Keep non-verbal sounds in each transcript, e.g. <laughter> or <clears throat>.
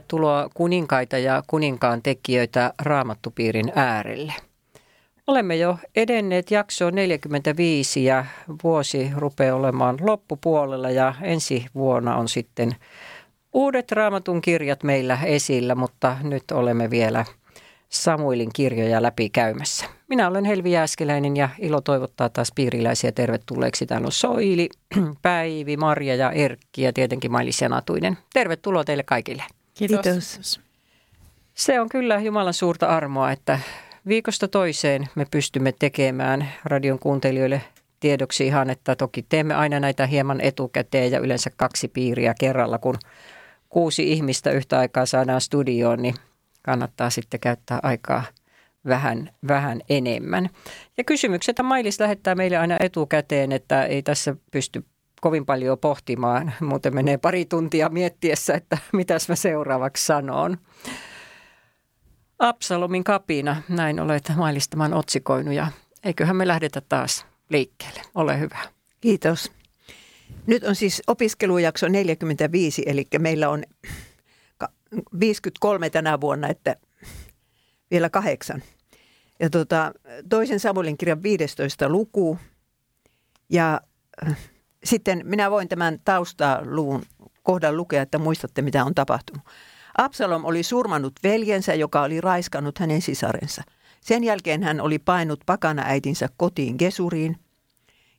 Tervetuloa kuninkaita ja kuninkaan tekijöitä Raamattupiirin äärelle. Olemme jo edenneet jaksoon 45 ja vuosi rupeaa olemaan loppupuolella ja ensi vuonna on sitten uudet raamatun kirjat meillä esillä, mutta nyt olemme vielä Samuelin kirjoja läpi käymässä. Minä olen Helvi Jääskeläinen ja ilo toivottaa taas piiriläisiä tervetulleeksi. Täällä on Soili, <clears throat> Päivi, Marja ja Erkki ja tietenkin Mailis Janatuinen. Tervetuloa teille kaikille. Kiitos. Kiitos. Se on kyllä Jumalan suurta armoa, että viikosta toiseen me pystymme tekemään radion kuuntelijoille tiedoksi ihan, että toki teemme aina näitä hieman etukäteen ja yleensä kaksi piiriä kerralla, kun kuusi ihmistä yhtä aikaa saadaan studioon, niin kannattaa sitten käyttää aikaa vähän, vähän enemmän. Ja kysymykset Mailis lähettää meille aina etukäteen, että ei tässä pysty kovin paljon pohtimaan. Muuten menee pari tuntia miettiessä, että mitäs mä seuraavaksi sanon. Absalomin kapina, näin olet mailistamaan otsikoinut ja eiköhän me lähdetä taas liikkeelle. Ole hyvä. Kiitos. Nyt on siis opiskelujakso 45, eli meillä on 53 tänä vuonna, että vielä kahdeksan. Ja tota, toisen Samuelin kirjan 15 luku. Ja äh, sitten minä voin tämän taustaluun kohdan lukea, että muistatte mitä on tapahtunut. Absalom oli surmannut veljensä, joka oli raiskannut hänen sisarensa. Sen jälkeen hän oli painut pakana äitinsä kotiin Gesuriin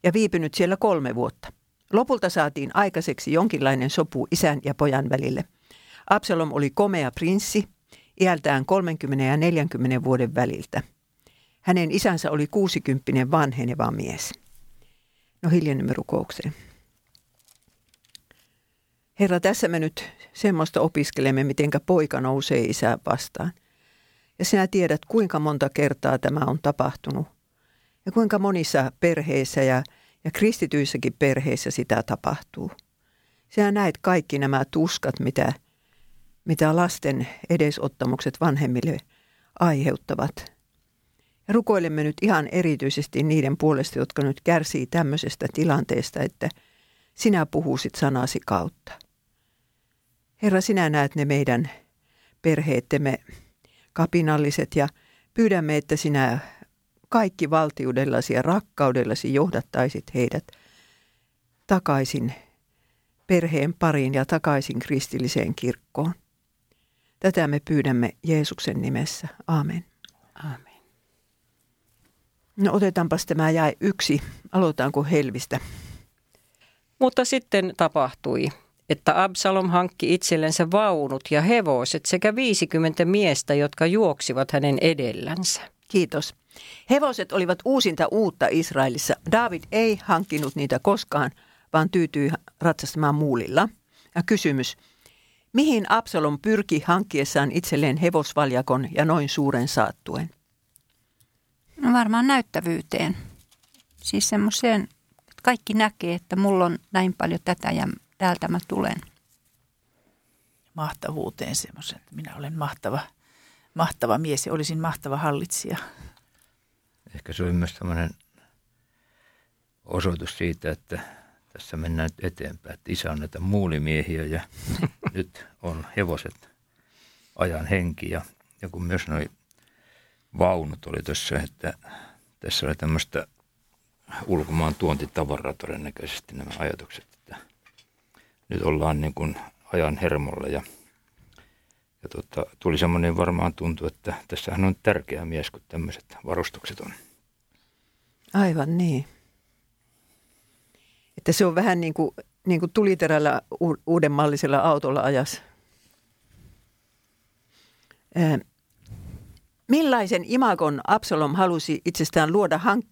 ja viipynyt siellä kolme vuotta. Lopulta saatiin aikaiseksi jonkinlainen sopu isän ja pojan välille. Absalom oli komea prinssi, iältään 30 ja 40 vuoden väliltä. Hänen isänsä oli 60 vanheneva mies. No hiljennymme rukoukseen. Herra, tässä me nyt semmoista opiskelemme, mitenkä poika nousee isää vastaan. Ja sinä tiedät, kuinka monta kertaa tämä on tapahtunut. Ja kuinka monissa perheissä ja, ja kristityissäkin perheissä sitä tapahtuu. Sinä näet kaikki nämä tuskat, mitä, mitä lasten edesottamukset vanhemmille aiheuttavat. Rukoilemme nyt ihan erityisesti niiden puolesta, jotka nyt kärsii tämmöisestä tilanteesta, että sinä puhuisit sanasi kautta. Herra, sinä näet ne meidän perheettemme kapinalliset ja pyydämme, että sinä kaikki valtiudellasi ja rakkaudellasi johdattaisit heidät takaisin perheen pariin ja takaisin kristilliseen kirkkoon. Tätä me pyydämme Jeesuksen nimessä. Amen. Amen. No otetaanpas tämä jäi yksi. Aloitaanko Helvistä? Mutta sitten tapahtui että Absalom hankki itsellensä vaunut ja hevoset sekä 50 miestä, jotka juoksivat hänen edellänsä. Kiitos. Hevoset olivat uusinta uutta Israelissa. David ei hankkinut niitä koskaan, vaan tyytyi ratsastamaan muulilla. Ja kysymys, mihin Absalom pyrki hankkiessaan itselleen hevosvaljakon ja noin suuren saattuen? No varmaan näyttävyyteen. Siis semmoiseen, että kaikki näkee, että mulla on näin paljon tätä ja täältä mä tulen. Mahtavuuteen semmoisen, että minä olen mahtava, mahtava mies ja olisin mahtava hallitsija. Ehkä se oli myös tämmöinen osoitus siitä, että tässä mennään nyt eteenpäin. Että isä on näitä muulimiehiä ja <laughs> nyt on hevoset ajan henki. Ja, ja kun myös nuo vaunut oli tässä, että tässä oli tämmöistä ulkomaan tuontitavaraa todennäköisesti nämä ajatukset nyt ollaan niin kuin ajan hermolla ja, ja tota, tuli semmoinen varmaan tuntu, että tässähän on tärkeä mies, kun tämmöiset varustukset on. Aivan niin. Että se on vähän niin kuin, niin kuin tuliterällä uudenmallisella autolla ajas. Millaisen imagon Absalom halusi itsestään luoda hank-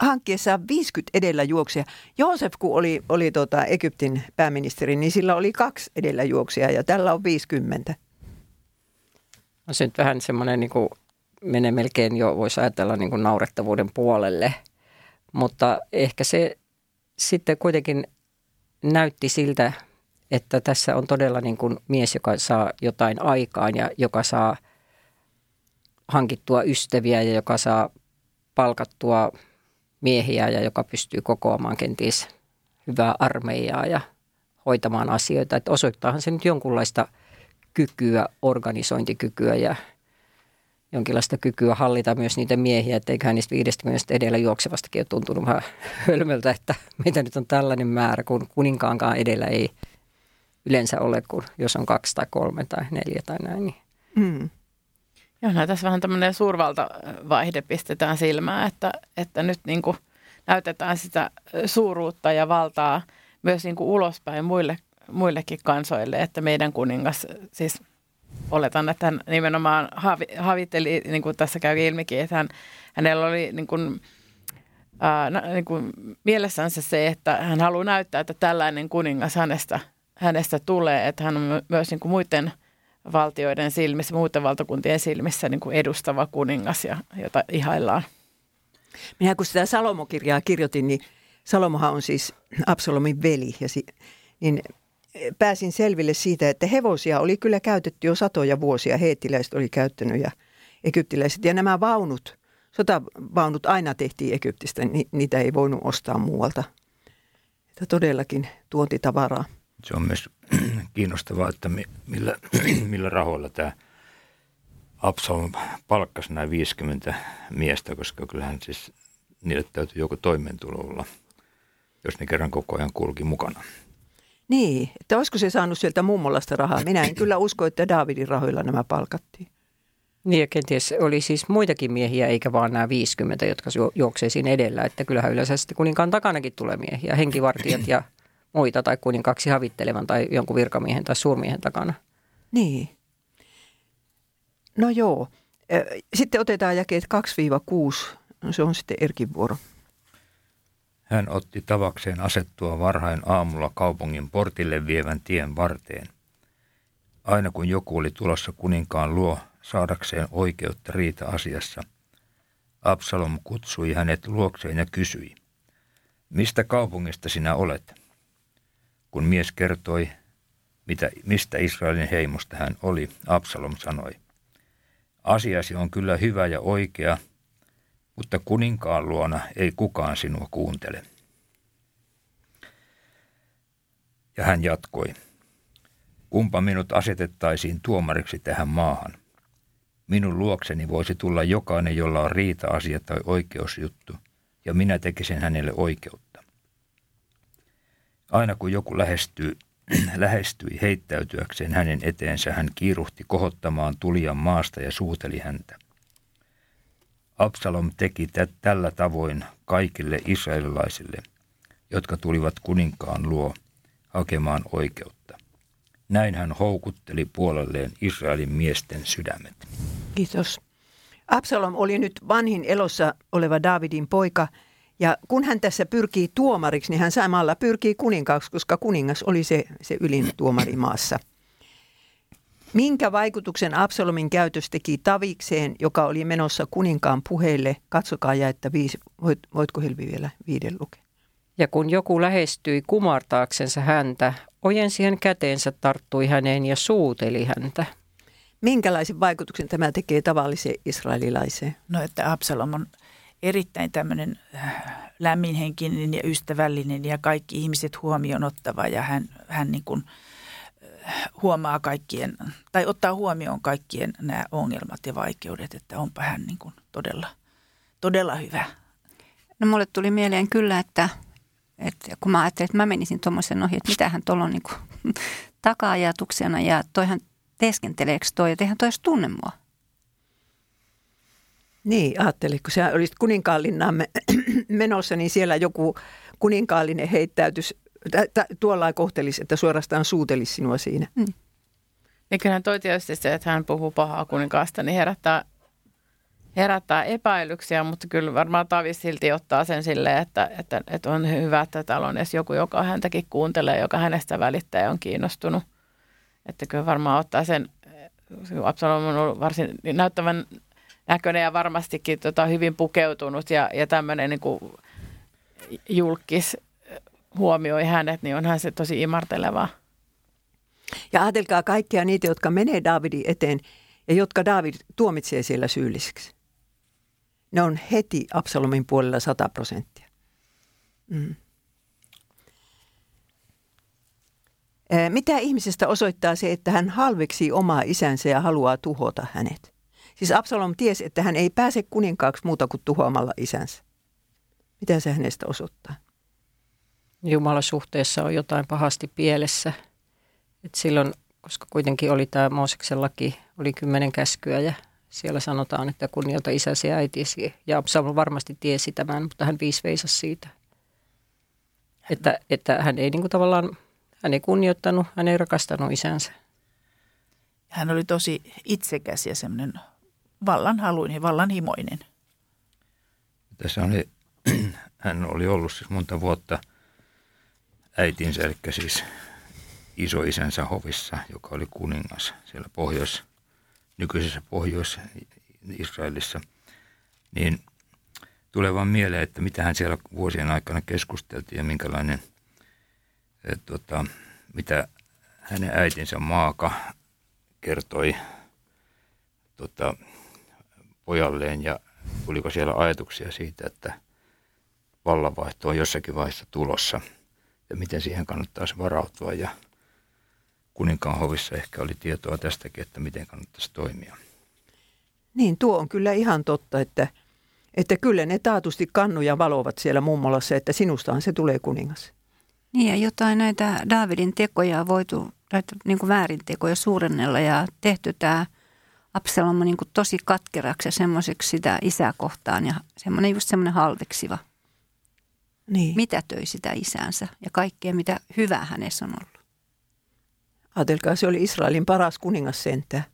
hankkiessaan 50 edellä juoksia. Joosef, kun oli, oli tota Egyptin pääministeri, niin sillä oli kaksi edellä juoksia ja tällä on 50. No se nyt vähän semmoinen niin kuin menee melkein jo, voisi ajatella niin kuin naurettavuuden puolelle. Mutta ehkä se sitten kuitenkin näytti siltä, että tässä on todella niin kuin mies, joka saa jotain aikaan ja joka saa hankittua ystäviä ja joka saa palkattua miehiä ja joka pystyy kokoamaan kenties hyvää armeijaa ja hoitamaan asioita. Että osoittaahan se nyt jonkunlaista kykyä, organisointikykyä ja jonkinlaista kykyä hallita myös niitä miehiä, että eiköhän niistä 50 edellä juoksevastakin ole tuntunut vähän <laughs> hölmöltä, että mitä nyt on tällainen määrä, kun kuninkaankaan edellä ei yleensä ole, kun jos on kaksi tai kolme tai neljä tai näin. Niin. Mm. Joo, no, tässä vähän tämmöinen suurvaltavaihde pistetään silmään, että, että nyt niin kuin näytetään sitä suuruutta ja valtaa myös niin kuin ulospäin muille, muillekin kansoille, että meidän kuningas, siis oletan, että hän nimenomaan havi, havitteli, niin kuin tässä käy ilmikin, että hän, hänellä oli niin kuin, ää, niin kuin mielessänsä se, että hän haluaa näyttää, että tällainen kuningas hänestä, hänestä tulee, että hän on myös niin kuin muiden – valtioiden silmissä, muuten valtakuntien silmissä niin kuin edustava kuningas, ja, jota ihaillaan. Minä kun sitä Salomokirjaa kirjoitin, niin Salomohan on siis Absalomin veli. Ja si, niin pääsin selville siitä, että hevosia oli kyllä käytetty jo satoja vuosia. Heettiläiset oli käyttänyt ja egyptiläiset. Ja nämä vaunut, sotavaunut aina tehtiin Egyptistä. Ni, niitä ei voinut ostaa muualta. Että todellakin tuontitavaraa. Se on myös <clears throat> kiinnostavaa, että millä, <clears throat> millä rahoilla tämä Absalom palkkasi nämä 50 miestä, koska kyllähän siis niille täytyy joku toimeentulo olla, jos ne kerran koko ajan kulki mukana. Niin, että olisiko se saanut sieltä mummolasta rahaa? Minä en kyllä usko, että Davidin rahoilla nämä palkattiin. Niin ja kenties oli siis muitakin miehiä, eikä vaan nämä 50, jotka juoksee siinä edellä. Että kyllähän yleensä sitten kuninkaan takanakin tulee miehiä, henkivartijat ja muita tai kuninkaaksi havittelevan tai jonkun virkamiehen tai suurmiehen takana. Niin. No joo. Sitten otetaan jakeet 2-6. No se on sitten Erkin vuoro. Hän otti tavakseen asettua varhain aamulla kaupungin portille vievän tien varteen. Aina kun joku oli tulossa kuninkaan luo saadakseen oikeutta riita-asiassa, Absalom kutsui hänet luokseen ja kysyi, mistä kaupungista sinä olet? Kun mies kertoi, mitä, mistä Israelin heimosta hän oli, Absalom sanoi, asiasi on kyllä hyvä ja oikea, mutta kuninkaan luona ei kukaan sinua kuuntele. Ja hän jatkoi, kumpa minut asetettaisiin tuomariksi tähän maahan. Minun luokseni voisi tulla jokainen, jolla on riita-asia tai oikeusjuttu, ja minä tekisin hänelle oikeutta. Aina kun joku lähestyy, <clears throat> lähestyi heittäytyäkseen hänen eteensä, hän kiiruhti kohottamaan tulijan maasta ja suuteli häntä. Absalom teki tä- tällä tavoin kaikille israelilaisille, jotka tulivat kuninkaan luo hakemaan oikeutta. Näin hän houkutteli puolelleen Israelin miesten sydämet. Kiitos. Absalom oli nyt vanhin elossa oleva Davidin poika – ja kun hän tässä pyrkii tuomariksi, niin hän samalla pyrkii kuninkaaksi, koska kuningas oli se, se ylin tuomari maassa. Minkä vaikutuksen Absalomin käytös teki Tavikseen, joka oli menossa kuninkaan puheille? Katsokaa että viisi. Voit, voitko Helvi vielä viiden lukea? Ja kun joku lähestyi kumartaaksensa häntä, ojensi hän käteensä, tarttui häneen ja suuteli häntä. Minkälaisen vaikutuksen tämä tekee tavalliseen israelilaiseen? No, että Absalom on erittäin tämmöinen äh, lämminhenkinen ja ystävällinen ja kaikki ihmiset huomioon ottava ja hän, hän niin kuin äh, huomaa kaikkien, tai ottaa huomioon kaikkien nämä ongelmat ja vaikeudet, että onpa hän niin kuin todella, todella hyvä. No mulle tuli mieleen kyllä, että, että kun mä ajattelin, että mä menisin tuommoisen ohi, että mitähän tuolla on niin kuin <laughs> taka-ajatuksena ja toihan teeskenteleekö toi, että eihän toi tunne mua. Niin, ajattelin, kun sä olisit kuninkaallinnaan <clears throat> menossa, niin siellä joku kuninkaallinen heittäytys, tuolla kohtelisi, että suorastaan suutelisi sinua siinä. Mm. Niin kyllähän toi tietysti se, että hän puhuu pahaa kuninkaasta, niin herättää, herättää epäilyksiä, mutta kyllä varmaan Tavi silti ottaa sen silleen, että, että, että on hyvä, että täällä on edes joku, joka häntäkin kuuntelee, joka hänestä välittää ja on kiinnostunut. Että kyllä varmaan ottaa sen, Absalom on ollut varsin näyttävän näköinen ja varmastikin tota, hyvin pukeutunut ja, ja tämmöinen niin kuin julkis huomioi hänet, niin onhan se tosi imartelevaa. Ja ajatelkaa kaikkia niitä, jotka menee Davidin eteen ja jotka David tuomitsee siellä syylliseksi. Ne on heti Absalomin puolella 100 prosenttia. Mm. Mitä ihmisestä osoittaa se, että hän halveksii omaa isänsä ja haluaa tuhota hänet? Siis Absalom tiesi, että hän ei pääse kuninkaaksi muuta kuin tuhoamalla isänsä. Mitä se hänestä osoittaa? Jumalan suhteessa on jotain pahasti pielessä. Et silloin, koska kuitenkin oli tämä Mooseksen laki, oli kymmenen käskyä ja siellä sanotaan, että kunnioita isäsi ja äitisi. Ja Absalom varmasti tiesi tämän, mutta hän viisveisasi siitä. Että, että hän ei niin kuin tavallaan, hän ei kunnioittanut, hän ei rakastanut isänsä. Hän oli tosi itsekäs ja semmoinen vallanhaluinen, vallanhimoinen. Tässä oli, <clears throat> hän oli ollut siis monta vuotta äitinsä, eli siis isoisänsä hovissa, joka oli kuningas siellä pohjois, nykyisessä Pohjois-Israelissa, niin tulee vaan mieleen, että mitä hän siellä vuosien aikana keskusteltiin ja minkälainen, et, tota, mitä hänen äitinsä Maaka kertoi tota, pojalleen ja tuliko siellä ajatuksia siitä, että vallanvaihto on jossakin vaiheessa tulossa ja miten siihen kannattaisi varautua ja kuninkaan hovissa ehkä oli tietoa tästäkin, että miten kannattaisi toimia. Niin, tuo on kyllä ihan totta, että, että kyllä ne taatusti kannuja valovat siellä mummolassa, että sinustahan se tulee kuningas. Niin ja jotain näitä Davidin tekoja on voitu, näitä niin kuin väärintekoja suurennella ja tehty tämä Absalom niin kuin tosi katkeraksi ja semmoiseksi sitä isää kohtaan ja semmoinen just semmoinen halveksiva. Niin. Mitätöi sitä isänsä ja kaikkea, mitä hyvää hänessä on ollut. Ajatelkaa, se oli Israelin paras kuningas sentään.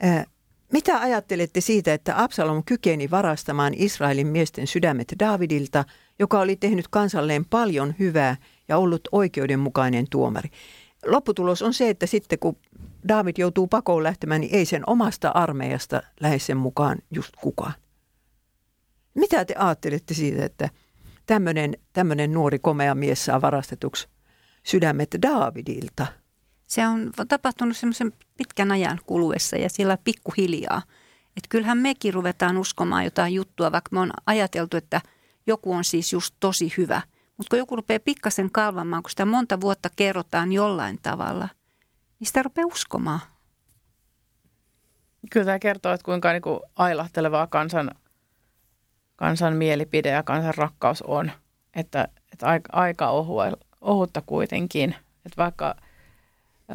Ää, mitä ajattelette siitä, että Absalom kykeni varastamaan Israelin miesten sydämet Davidilta, joka oli tehnyt kansalleen paljon hyvää ja ollut oikeudenmukainen tuomari? Lopputulos on se, että sitten kun David joutuu pakoon lähtemään, niin ei sen omasta armeijasta lähde sen mukaan just kukaan. Mitä te ajattelette siitä, että tämmöinen nuori komea mies saa varastetuksi sydämet Davidilta? Se on tapahtunut semmoisen pitkän ajan kuluessa ja sillä pikkuhiljaa. Että kyllähän mekin ruvetaan uskomaan jotain juttua, vaikka me on ajateltu, että joku on siis just tosi hyvä. Mutta kun joku rupeaa pikkasen kalvamaan, kun sitä monta vuotta kerrotaan jollain tavalla, niin sitä rupeaa uskomaan. Kyllä tämä kertoo, että kuinka niin kuin ailahtelevaa kansan, kansan mielipide ja kansan rakkaus on. Että, että aika, aika ohutta kuitenkin. Että vaikka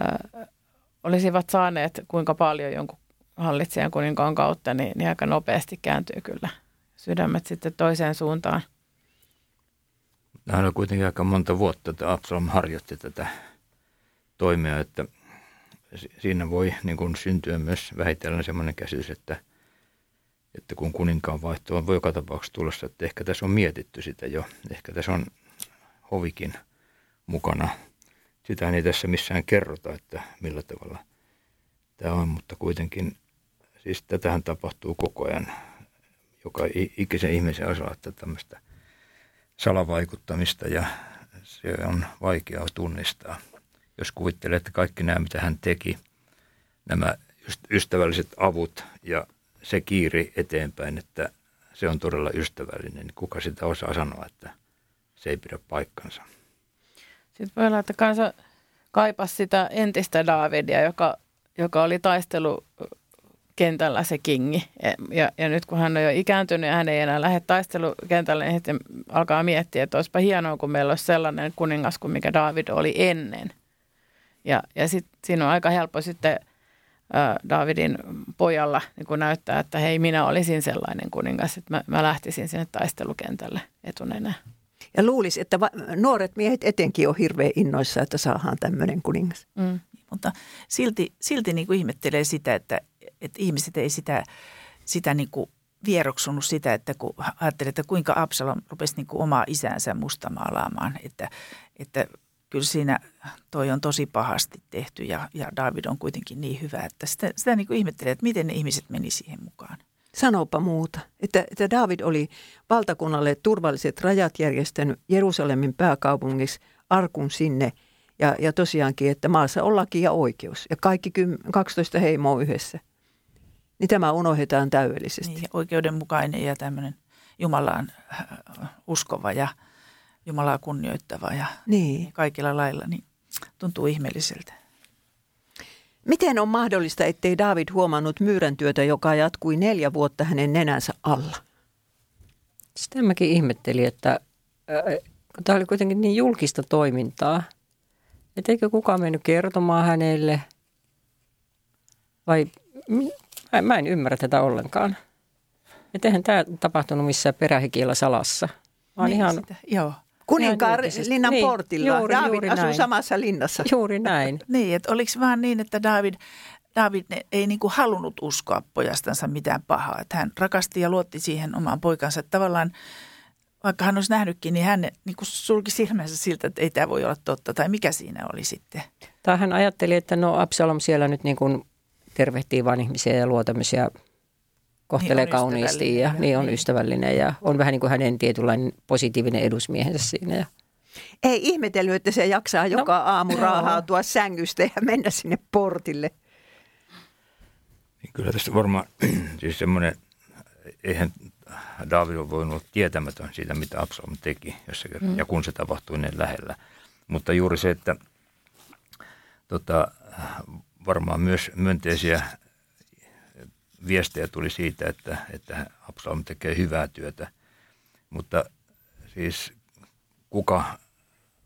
äh, olisivat saaneet kuinka paljon jonkun hallitsijan kuninkaan kautta, niin, niin aika nopeasti kääntyy kyllä sydämet sitten toiseen suuntaan. Hän on kuitenkin aika monta vuotta, että Absalom harjoitti tätä toimia, että siinä voi niin kuin syntyä myös vähitellen sellainen käsitys, että, että kun kuninkaan vaihto on voi joka tapauksessa tulossa, että ehkä tässä on mietitty sitä jo, ehkä tässä on hovikin mukana. Sitä ei tässä missään kerrota, että millä tavalla tämä on, mutta kuitenkin siis tätähän tapahtuu koko ajan. Joka ikisen ihmisen osaa, että tämmöistä salavaikuttamista ja se on vaikea tunnistaa – jos kuvittelee, että kaikki nämä, mitä hän teki, nämä ystävälliset avut ja se kiiri eteenpäin, että se on todella ystävällinen, niin kuka sitä osaa sanoa, että se ei pidä paikkansa. Sitten voi olla, että kansa kaipasi sitä entistä Davidia, joka, joka oli taistelu kentällä se kingi. Ja, ja, ja nyt kun hän on jo ikääntynyt ja hän ei enää lähde taistelukentälle, niin sitten alkaa miettiä, että olisipa hienoa, kun meillä olisi sellainen kuningas kuin mikä David oli ennen – ja, ja sitten siinä on aika helppo sitten ä, Davidin pojalla niin kun näyttää, että hei, minä olisin sellainen kuningas, että mä, mä lähtisin sinne taistelukentälle etunenä. Ja luulisi, että va- nuoret miehet etenkin on hirveän innoissa, että saadaan tämmöinen kuningas. Mm. Mutta silti, silti niin kuin ihmettelee sitä, että, että ihmiset ei sitä, sitä niin kuin vieroksunut sitä, että kun ajattelee, että kuinka Absalom rupesi niin kuin omaa isäänsä mustamaalaamaan, että, että kyllä siinä toi on tosi pahasti tehty ja, ja David on kuitenkin niin hyvä, että sitä, sitä niin kuin ihmettelee, että miten ne ihmiset meni siihen mukaan. Sanopa muuta, että, että David oli valtakunnalle turvalliset rajat järjestänyt Jerusalemin pääkaupungissa arkun sinne ja, ja tosiaankin, että maassa on laki ja oikeus ja kaikki 12 heimoa yhdessä. Niin tämä unohdetaan täydellisesti. Niin, oikeudenmukainen ja tämmöinen Jumalaan uskova ja Jumalaa kunnioittava ja Niin. kaikilla lailla, niin tuntuu ihmeelliseltä. Miten on mahdollista, ettei David huomannut myyrän työtä, joka jatkui neljä vuotta hänen nenänsä alla? Sitä mäkin ihmettelin, että äh, kun tämä oli kuitenkin niin julkista toimintaa, että eikö kukaan mennyt kertomaan hänelle vai mä, mä en ymmärrä tätä ollenkaan. Että eihän tämä tapahtunut missään perähikiellä salassa, vaan niin, ihan sitä, joo. Kuninkaan linnan Niin, portilla. juuri- David juuri asui näin. samassa linnassa. <laughs> juuri näin. <laughs> Niin, että oliko vaan niin, että David, David ei niin kuin halunnut uskoa pojastansa mitään pahaa. Että hän rakasti ja luotti siihen omaan poikansa. Että tavallaan, vaikka hän olisi nähnytkin, niin hän niin kuin sulki silmänsä siltä, että ei tämä voi olla totta. Tai mikä siinä oli sitten? Tai hän ajatteli, että no Absalom siellä nyt niin kuin tervehtii vain ihmisiä ja luo tämmöisiä, kohtelee Niin on kauniisti ystävällinen ja ja- niin on niin. ystävällinen ja on vähän niin kuin hänen tietynlainen positiivinen edusmiehensä siinä. Ja Ei ihmetellyt, että se jaksaa joka aamu joo. raahautua sängystä ja mennä sinne portille. Niin kyllä tästä varmaan <clears throat> siis semmoinen, eihän David ole voinut olla tietämätön siitä, mitä Absalom teki, jos se, mm. ja kun se tapahtui niin lähellä. Mutta juuri se, että tota, varmaan myös myönteisiä viestejä tuli siitä, että, että Absalom tekee hyvää työtä. Mutta siis kuka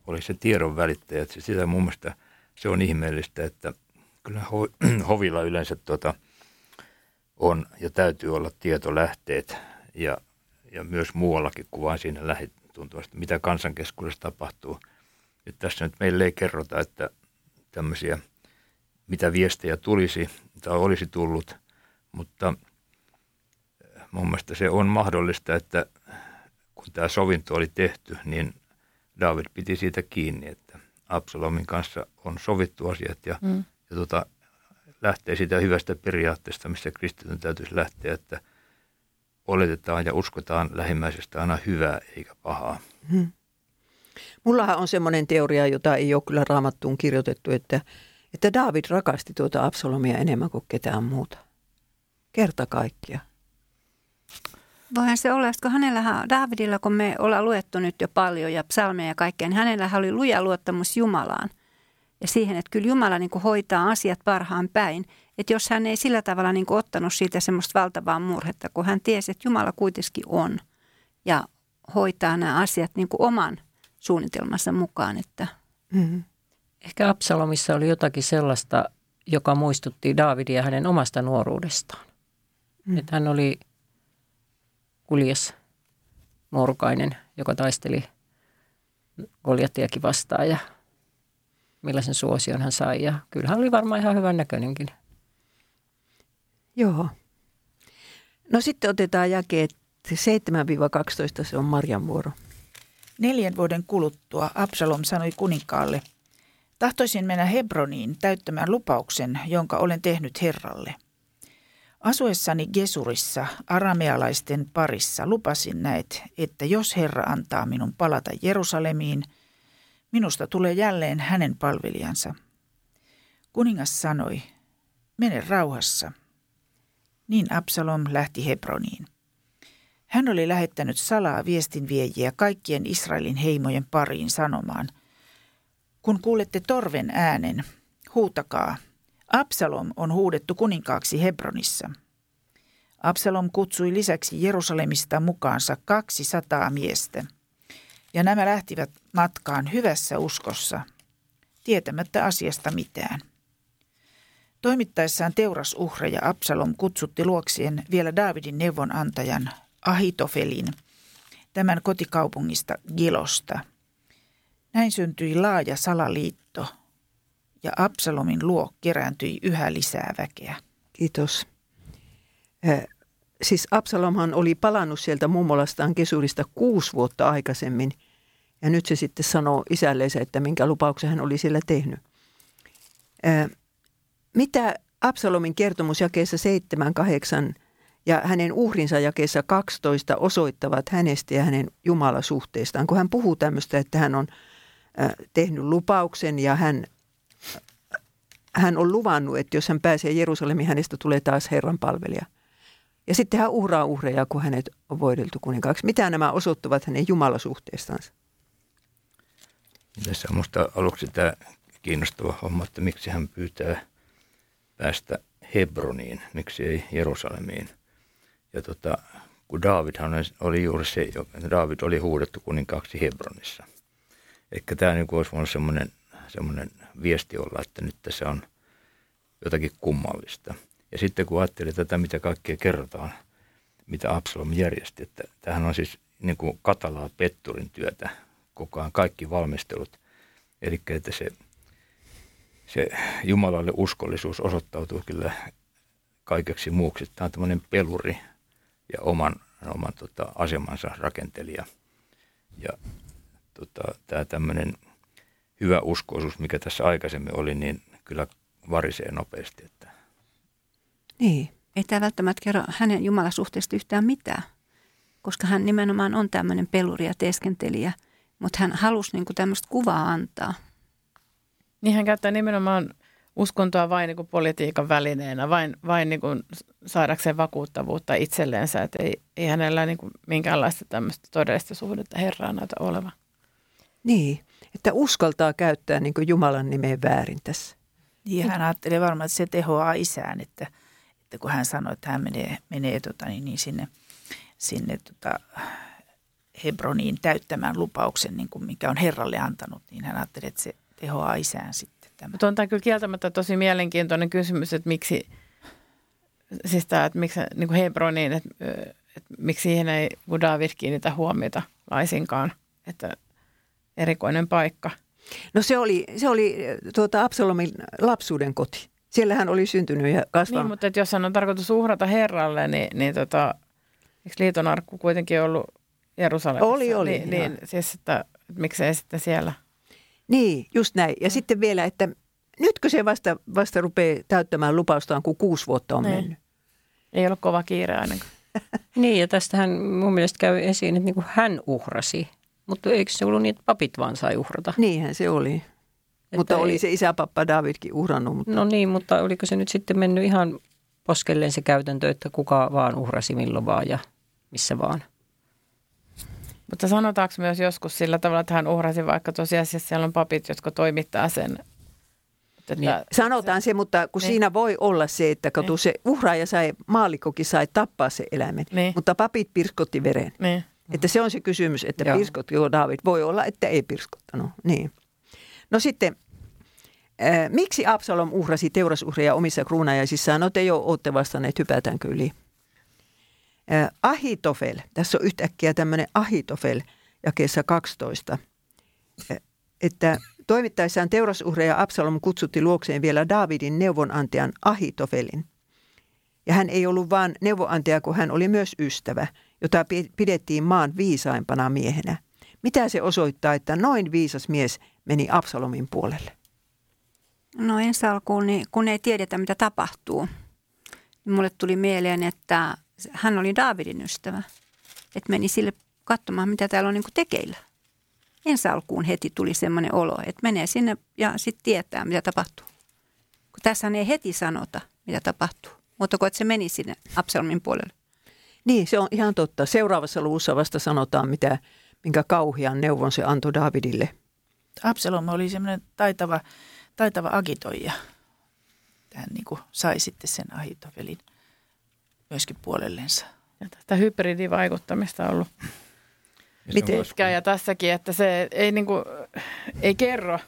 oli se tiedon välittäjä, että sitä mun mielestä se on ihmeellistä, että kyllä ho- <clears throat> hovilla yleensä tuota, on ja täytyy olla tietolähteet ja, ja myös muuallakin kuin vain siinä lähituntuvasti, mitä kansankeskuudessa tapahtuu. Ja tässä nyt meille ei kerrota, että tämmöisiä, mitä viestejä tulisi tai olisi tullut, mutta mun mielestä se on mahdollista, että kun tämä sovinto oli tehty, niin David piti siitä kiinni, että Absalomin kanssa on sovittu asiat ja, mm. ja tota, lähtee siitä hyvästä periaatteesta, missä kristityn täytyisi lähteä, että oletetaan ja uskotaan lähimmäisestä aina hyvää eikä pahaa. Mullahan on semmoinen teoria, jota ei ole kyllä raamattuun kirjoitettu, että, että David rakasti tuota Absalomia enemmän kuin ketään muuta. Kerta kaikkia. Voihan se olla, koska hänellähän, Davidilla, kun me ollaan luettu nyt jo paljon ja psalmeja ja kaikkea, niin hänellähän oli luja luottamus Jumalaan. Ja siihen, että kyllä Jumala niin kuin hoitaa asiat parhaan päin. Että jos hän ei sillä tavalla niin kuin ottanut siitä semmoista valtavaa murhetta, kun hän tiesi, että Jumala kuitenkin on ja hoitaa nämä asiat niin kuin oman suunnitelmansa mukaan. Että Mm. Ehkä Absalomissa oli jotakin sellaista, joka muistutti Davidia hänen omasta nuoruudestaan. Mm. Että hän oli kuljes nuorukainen, joka taisteli Goljattiakin vastaan ja millaisen suosion hän sai. Ja kyllä hän oli varmaan ihan hyvän näköinenkin. Joo. No sitten otetaan jakeet 7-12, se on Marjan vuoro. Neljän vuoden kuluttua Absalom sanoi kuninkaalle, tahtoisin mennä Hebroniin täyttämään lupauksen, jonka olen tehnyt Herralle. Asuessani Gesurissa aramealaisten parissa lupasin näet, että jos Herra antaa minun palata Jerusalemiin, minusta tulee jälleen hänen palvelijansa. Kuningas sanoi, mene rauhassa. Niin Absalom lähti Hebroniin. Hän oli lähettänyt salaa viestinviejiä kaikkien Israelin heimojen pariin sanomaan, kun kuulette torven äänen, huutakaa, Absalom on huudettu kuninkaaksi Hebronissa. Absalom kutsui lisäksi Jerusalemista mukaansa 200 miestä, ja nämä lähtivät matkaan hyvässä uskossa, tietämättä asiasta mitään. Toimittaessaan teurasuhreja Absalom kutsutti luoksien vielä Daavidin neuvonantajan Ahitofelin, tämän kotikaupungista Gilosta. Näin syntyi laaja salaliitto ja Absalomin luo kerääntyi yhä lisää väkeä. Kiitos. Äh, siis Absalomhan oli palannut sieltä mummolastaan Kesurista kuusi vuotta aikaisemmin. Ja nyt se sitten sanoo isälleensä, että minkä lupauksen hän oli siellä tehnyt. Äh, mitä Absalomin kertomus jakeessa 7, 8 ja hänen uhrinsa jakeessa 12 osoittavat hänestä ja hänen jumalasuhteestaan, kun hän puhuu tämmöistä, että hän on äh, tehnyt lupauksen ja hän hän on luvannut, että jos hän pääsee Jerusalemiin, hänestä tulee taas Herran palvelija. Ja sitten hän uhraa uhreja, kun hänet on voideltu kuninkaaksi. Mitä nämä osoittavat hänen jumalasuhteestansa? Tässä on minusta aluksi tämä kiinnostava homma, että miksi hän pyytää päästä Hebroniin, miksi ei Jerusalemiin. Ja tota, kun Daavidhan oli juuri se, Daavid oli huudettu kuninkaaksi Hebronissa. Ehkä tämä niin olisi voinut semmoinen, semmoinen viesti olla, että nyt tässä on jotakin kummallista. Ja sitten kun ajattelee tätä, mitä kaikkea kerrotaan, mitä Absalom järjesti, että tämähän on siis niin kuin katalaa petturin työtä koko ajan, kaikki valmistelut. Eli että se, se Jumalalle uskollisuus osoittautuu kyllä kaikeksi muuksi. Tämä on tämmöinen peluri ja oman, oman tota, asemansa rakentelija. Ja tota, tämä tämmöinen hyvä uskoisuus, mikä tässä aikaisemmin oli, niin kyllä varisee nopeasti. Että. Niin, ei tämä välttämättä kerro hänen jumalasuhteesta yhtään mitään, koska hän nimenomaan on tämmöinen peluri ja teeskentelijä, mutta hän halusi niin tämmöistä kuvaa antaa. Niin hän käyttää nimenomaan uskontoa vain niin kuin politiikan välineenä, vain, vain niin kuin saadakseen vakuuttavuutta itselleensä, että ei, ei hänellä niin kuin minkäänlaista tämmöistä todellista suhdetta Herraan näytä olevan. Niin, että uskaltaa käyttää niin kuin Jumalan nimeä väärin tässä. Niin, hän ajattelee varmaan, että se tehoaa isään, että, että kun hän sanoi, että hän menee, menee tota, niin, niin sinne, sinne tota, Hebroniin täyttämään lupauksen, niin kuin mikä on Herralle antanut, niin hän ajattelee, että se tehoaa isään sitten. Tämä. Mutta on tämä kyllä kieltämättä tosi mielenkiintoinen kysymys, että miksi, siis tämä, että miksi niin kuin Hebroniin, että, että miksi siihen ei kun David kiinnitä huomiota laisinkaan, että erikoinen paikka. No se oli, se oli tuota Absalomin lapsuuden koti. Siellä hän oli syntynyt ja kasvanut. Niin, mutta että jos hän on tarkoitus uhrata Herralle, niin, niin tota, eikö liiton arkku kuitenkin ollut Jerusalemissa? Oli, oli. Niin, niin siis, että, että miksei sitten siellä – niin, just näin. Ja mm. sitten vielä, että nytkö se vasta, vasta rupeaa täyttämään lupaustaan, kun kuusi vuotta on niin. mennyt? Ei ole kova kiire ainakaan. <laughs> niin, ja tästähän mun mielestä käy esiin, että niin kuin hän uhrasi. Mutta eikö se ollut niin, että papit vaan sai uhrata? Niinhän se oli. Että mutta ei... oli se isäpappa Davidkin uhrannut. Mutta... No niin, mutta oliko se nyt sitten mennyt ihan poskelleen se käytäntö, että kuka vaan uhrasi milloin vaan ja missä vaan? Mutta sanotaanko myös joskus sillä tavalla, että hän uhrasi vaikka tosiasiassa siellä on papit, jotka toimittaa sen että niin, sanotaan se, mutta kun niin. siinä voi olla se, että kun niin. se uhraaja sai, maallikkokin sai tappaa se eläimen, niin. mutta papit pirskotti veren. Niin. Että se on se kysymys, että Joo. pirskottiko David. Voi olla, että ei pirskottanut. Niin. No sitten, äh, miksi Absalom uhrasi teurasuhria omissa kruunajaisissaan? No te jo olette vastanneet, hypätäänkö yli? Ahitofel, tässä on yhtäkkiä tämmöinen Ahitofel jakeessa 12, että toimittaessaan teurasuhreja Absalom kutsutti luokseen vielä Davidin neuvonantajan Ahitofelin. Ja hän ei ollut vain neuvonantaja, kun hän oli myös ystävä, jota pidettiin maan viisaimpana miehenä. Mitä se osoittaa, että noin viisas mies meni Absalomin puolelle? No ensi alkuun, niin kun ei tiedetä mitä tapahtuu, niin mulle tuli mieleen, että hän oli Daavidin ystävä. Että meni sille katsomaan, mitä täällä on niin tekeillä. Ensi alkuun heti tuli semmoinen olo, että menee sinne ja sitten tietää, mitä tapahtuu. Kun tässä ei heti sanota, mitä tapahtuu. Mutta kun se meni sinne Absalomin puolelle. Niin, se on ihan totta. Seuraavassa luvussa vasta sanotaan, mitä, minkä kauhean neuvon se antoi Davidille. Absalom oli semmoinen taitava, taitava agitoija. Hän niin kuin sai sitten sen Ahitovelin myöskin puolellensa. Ja tästä hybridivaikuttamista on ollut Miten? pitkään ja tässäkin, että se ei, niin kuin, ei kerro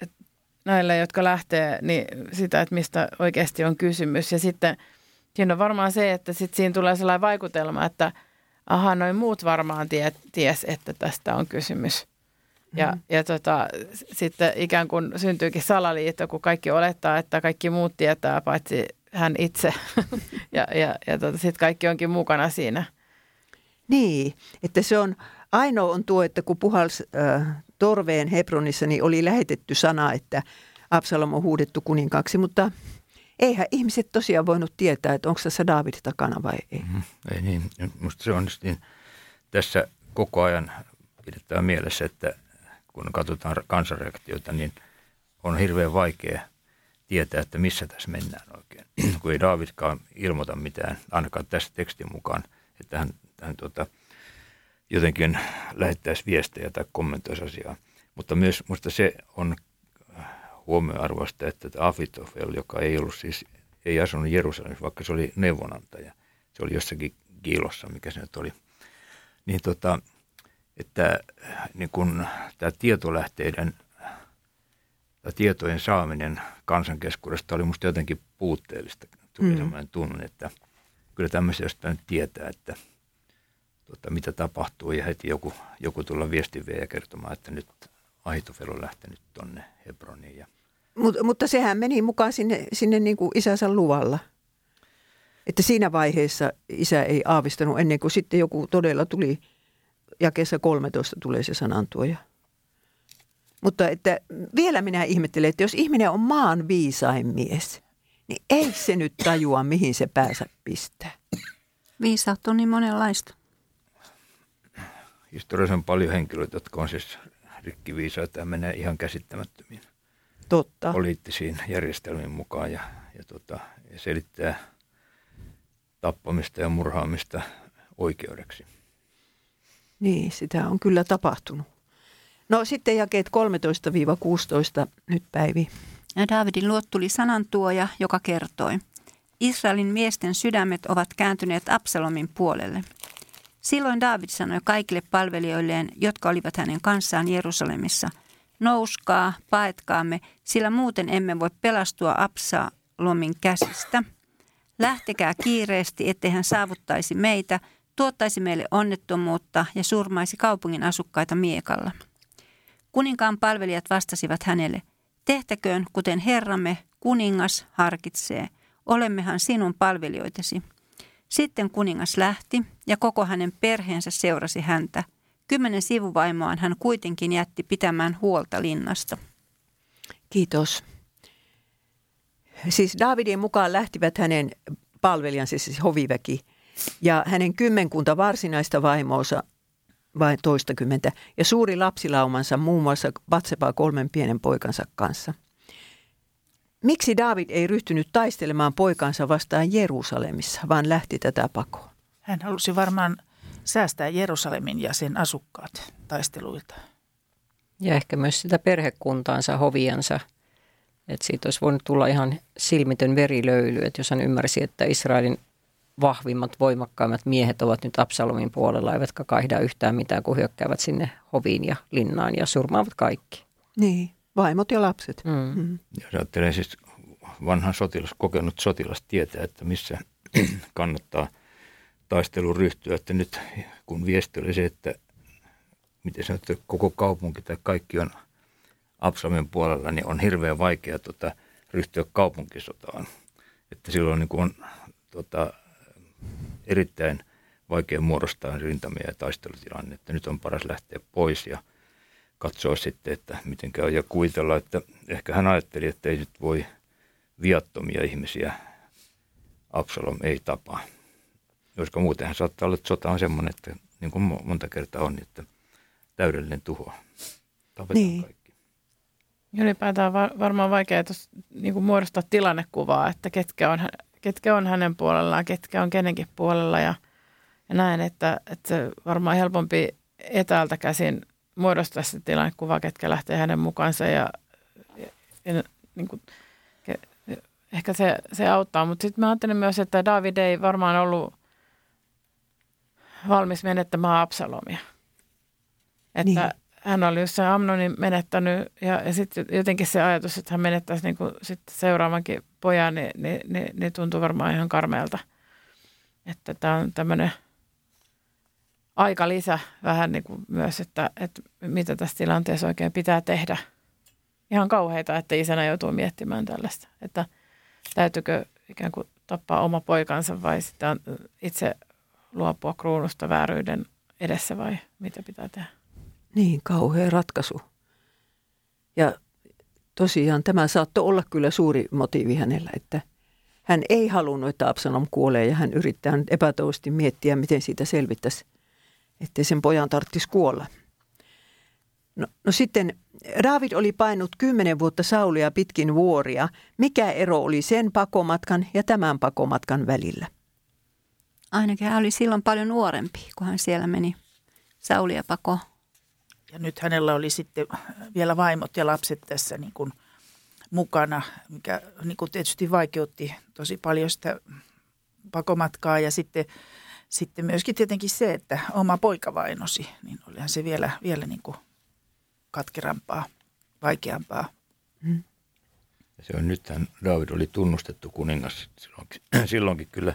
että näille, jotka lähtee, niin sitä, että mistä oikeasti on kysymys. Ja sitten siinä on varmaan se, että sit siinä tulee sellainen vaikutelma, että aha, noin muut varmaan tie, ties, että tästä on kysymys. Ja, mm-hmm. ja tota, sitten ikään kuin syntyykin salaliitto, kun kaikki olettaa, että kaikki muut tietää, paitsi hän itse. <laughs> ja ja, ja tota, sitten kaikki onkin mukana siinä. Niin, että se on, ainoa on tuo, että kun puhals äh, torveen Hebronissa, niin oli lähetetty sana, että Absalom on huudettu kuninkaaksi, mutta eihän ihmiset tosiaan voinut tietää, että onko tässä David takana vai ei. Mm, ei niin, musta se on niin, tässä koko ajan pidetään mielessä, että kun katsotaan kansanreaktioita, niin on hirveän vaikea tietää, että missä tässä mennään oikein. <clears throat> kun ei Davidkaan ilmoita mitään, ainakaan tässä tekstin mukaan, että hän, hän tuota, jotenkin lähettäisi viestejä tai kommentoisi asiaa. Mutta myös minusta se on huomioarvoista, että Afitofel, joka ei ollut siis, ei asunut Jerusalemissa, vaikka se oli neuvonantaja, se oli jossakin Kiilossa, mikä se nyt oli, niin tota, että niin kun tämä tietolähteiden tai tietojen saaminen kansankeskuudesta oli musta jotenkin puutteellista. Tuli mm. sellainen tunne, että kyllä tämmöisiä jostain tietää, että tota, mitä tapahtuu ja heti joku, joku tulla viestin ja kertomaan, että nyt Ahitofel on lähtenyt tuonne Hebroniin. Ja... Mut, mutta sehän meni mukaan sinne, sinne niin kuin isänsä luvalla. Että siinä vaiheessa isä ei aavistanut ennen kuin sitten joku todella tuli, jakeessa 13 tulee se sanantuoja. Mutta että vielä minä ihmettelen, että jos ihminen on maan viisain mies, niin ei se nyt tajua, mihin se päänsä pistää. Viisautta on niin monenlaista. Historiassa on paljon henkilöitä, jotka on siis rikkiviisaita ja menee ihan käsittämättömiin Totta. poliittisiin järjestelmiin mukaan ja, ja, tota, ja selittää tappamista ja murhaamista oikeudeksi. Niin, sitä on kyllä tapahtunut. No sitten jakeet 13-16 nyt Päivi. Ja Davidin luot tuli sanantuoja, joka kertoi, Israelin miesten sydämet ovat kääntyneet Absalomin puolelle. Silloin David sanoi kaikille palvelijoilleen, jotka olivat hänen kanssaan Jerusalemissa, nouskaa, paetkaamme, sillä muuten emme voi pelastua Absalomin käsistä. Lähtekää kiireesti, ettei hän saavuttaisi meitä, tuottaisi meille onnettomuutta ja surmaisi kaupungin asukkaita miekalla. Kuninkaan palvelijat vastasivat hänelle, tehtäköön kuten herramme, kuningas, harkitsee, olemmehan sinun palvelijoitesi. Sitten kuningas lähti ja koko hänen perheensä seurasi häntä. Kymmenen sivuvaimoaan hän kuitenkin jätti pitämään huolta linnasta. Kiitos. Siis Davidin mukaan lähtivät hänen palvelijansa, siis hoviväki, ja hänen kymmenkunta varsinaista vaimoonsa vain toistakymmentä, ja suuri lapsilaumansa muun muassa Batsepaa kolmen pienen poikansa kanssa. Miksi David ei ryhtynyt taistelemaan poikansa vastaan Jerusalemissa, vaan lähti tätä pakoon? Hän halusi varmaan säästää Jerusalemin ja sen asukkaat taisteluilta. Ja ehkä myös sitä perhekuntaansa, hoviansa. Että siitä olisi voinut tulla ihan silmitön verilöyly, että jos hän ymmärsi, että Israelin vahvimmat, voimakkaimmat miehet ovat nyt Absalomin puolella, eivätkä kaihda yhtään mitään, kun hyökkäävät sinne hoviin ja linnaan ja surmaavat kaikki. Niin, vaimot ja lapset. Mm. Mm. Jos ajattelee siis vanha sotilas, kokenut sotilas tietää, että missä <clears throat> kannattaa taistelun ryhtyä, että nyt kun viesti oli se, että miten sanottu, koko kaupunki tai kaikki on Absalomin puolella, niin on hirveän vaikea tota, ryhtyä kaupunkisotaan. Että silloin niin on tota, erittäin vaikea muodostaa rintamia ja taistelutilanne, että nyt on paras lähteä pois ja katsoa sitten, että miten käy ja kuvitella, että ehkä hän ajatteli, että ei nyt voi viattomia ihmisiä Absalom ei tapaa. Koska muutenhan saattaa olla, että sota on semmoinen, että niin kuin monta kertaa on, että täydellinen tuho. Tapetaan niin. kaikki. Ylipäätään on varmaan vaikea tos, niin kuin muodostaa tilannekuvaa, että ketkä on ketkä on hänen puolellaan, ketkä on kenenkin puolella ja, ja näin, että, että varmaan helpompi etäältä käsin muodostaa se tilannekuva, ketkä lähtee hänen mukaansa ja, ja, ja niin kuin, ehkä se, se auttaa. Mutta sitten mä ajattelen myös, että David ei varmaan ollut valmis menettämään Absalomia. Että niin hän oli se Amnonin menettänyt ja, ja sitten jotenkin se ajatus, että hän menettäisi niin kuin sit seuraavankin pojan, niin, niin, niin, niin tuntuu varmaan ihan karmeelta. Että tämä on tämmöinen aika lisä vähän niin kuin myös, että, että mitä tässä tilanteessa oikein pitää tehdä. Ihan kauheita, että isänä joutuu miettimään tällaista, että täytyykö ikään kuin tappaa oma poikansa vai sitten itse luopua kruunusta vääryyden edessä vai mitä pitää tehdä. Niin, kauhea ratkaisu. Ja tosiaan tämä saattoi olla kyllä suuri motiivi hänellä, että hän ei halunnut, että Absalom kuolee ja hän yrittää nyt epätoivosti miettiä, miten siitä selvittäisi, ettei sen pojan tarvitsisi kuolla. No, no sitten David oli painut kymmenen vuotta Saulia pitkin vuoria. Mikä ero oli sen pakomatkan ja tämän pakomatkan välillä? Ainakin hän oli silloin paljon nuorempi, kun hän siellä meni Saulia pakoon. ja nyt hänellä oli sitten vielä vaimot ja lapset tässä niin kuin mukana, mikä niin kuin tietysti vaikeutti tosi paljon sitä pakomatkaa ja sitten, sitten myöskin tietenkin se, että oma poika vainosi, niin olihan se vielä, vielä niin kuin katkerampaa, vaikeampaa. Mm. Se on nythän David oli tunnustettu kuningas silloinkin, <clears throat> silloinkin kyllä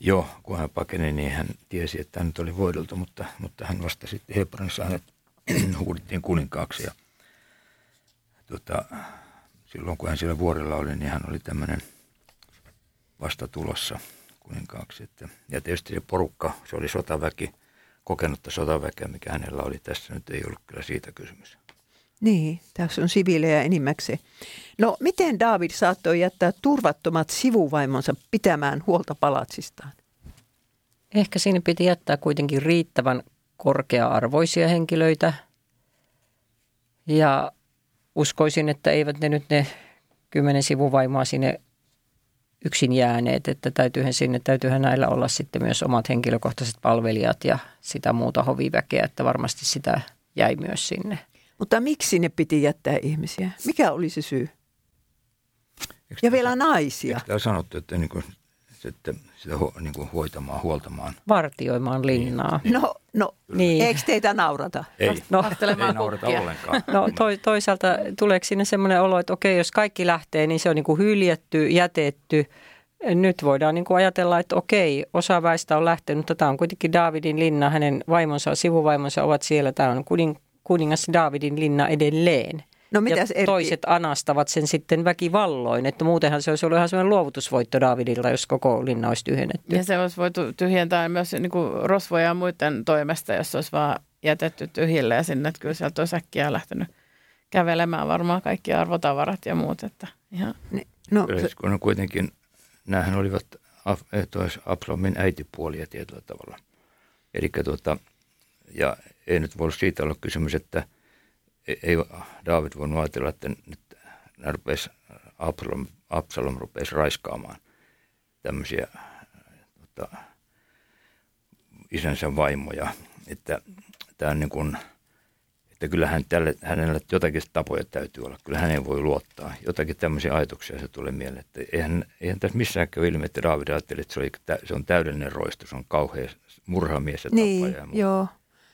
jo, kun hän pakeni, niin hän tiesi, että hän nyt oli voideltu, mutta, mutta hän vasta sitten Hebronissa hänet <clears throat> huudittiin kuninkaaksi ja tuota, silloin kun hän siellä vuorella oli, niin hän oli tämmöinen vasta tulossa kuninkaaksi. Että, ja tietysti se porukka, se oli sotaväki, kokenutta sotaväkeä, mikä hänellä oli tässä. Nyt ei ollut kyllä siitä kysymys. Niin, tässä on siviilejä enimmäkseen. No, miten David saattoi jättää turvattomat sivuvaimonsa pitämään huolta palatsistaan? Ehkä siinä piti jättää kuitenkin riittävän korkea-arvoisia henkilöitä. Ja uskoisin, että eivät ne nyt ne kymmenen sivuvaimaa sinne yksin jääneet, että täytyyhän sinne, täytyyhän näillä olla sitten myös omat henkilökohtaiset palvelijat ja sitä muuta hoviväkeä, että varmasti sitä jäi myös sinne. Mutta miksi ne piti jättää ihmisiä? Mikä oli se syy? Eikö ja vielä naisia. Eikö sanottu, että niin kuin sitten sitä niin kuin hoitamaan, huoltamaan. Vartioimaan linnaa. Niin. No, no niin. eikö teitä naurata? Ei, no, ei naurata ollenkaan. No to, toisaalta tuleeko sinne semmoinen olo, että okei, jos kaikki lähtee, niin se on niin kuin hyljetty, jätetty. Nyt voidaan niin kuin ajatella, että okei, osa väistä on lähtenyt, mutta tämä on kuitenkin Davidin linna, hänen vaimonsa, sivuvaimonsa ovat siellä. Tämä on kuning, kuningas Davidin linna edelleen. No mitäs ja toiset anastavat sen sitten väkivalloin, että muutenhan se olisi ollut ihan sellainen luovutusvoitto Davidilla, jos koko linna olisi tyhjennetty. Ja se olisi voitu tyhjentää myös niin kuin rosvoja ja muiden toimesta, jos olisi vaan jätetty tyhjille ja sinne, että kyllä sieltä olisi äkkiä lähtenyt kävelemään varmaan kaikki arvotavarat ja muut. Että ihan. No, kyllä, se... kun on kuitenkin, näähän olivat eh, Absalomin äitipuolia tietyllä tavalla. Eli tuota, ja ei nyt voi siitä olla kysymys, että – ei David voinut ajatella, että nyt rupesi, Absalom, Absalom rupesi raiskaamaan tämmöisiä tota, isänsä vaimoja. Että tämä niin kuin, että kyllähän tälle, hänellä jotakin tapoja täytyy olla. Kyllä hänen voi luottaa. Jotakin tämmöisiä ajatuksia se tulee mieleen. Että eihän, eihän tässä missään käy ilmi, että David ajatteli, että se, oli, se on täydellinen roisto, se on kauhea murhamies ja niin, tappaja. Niin, joo.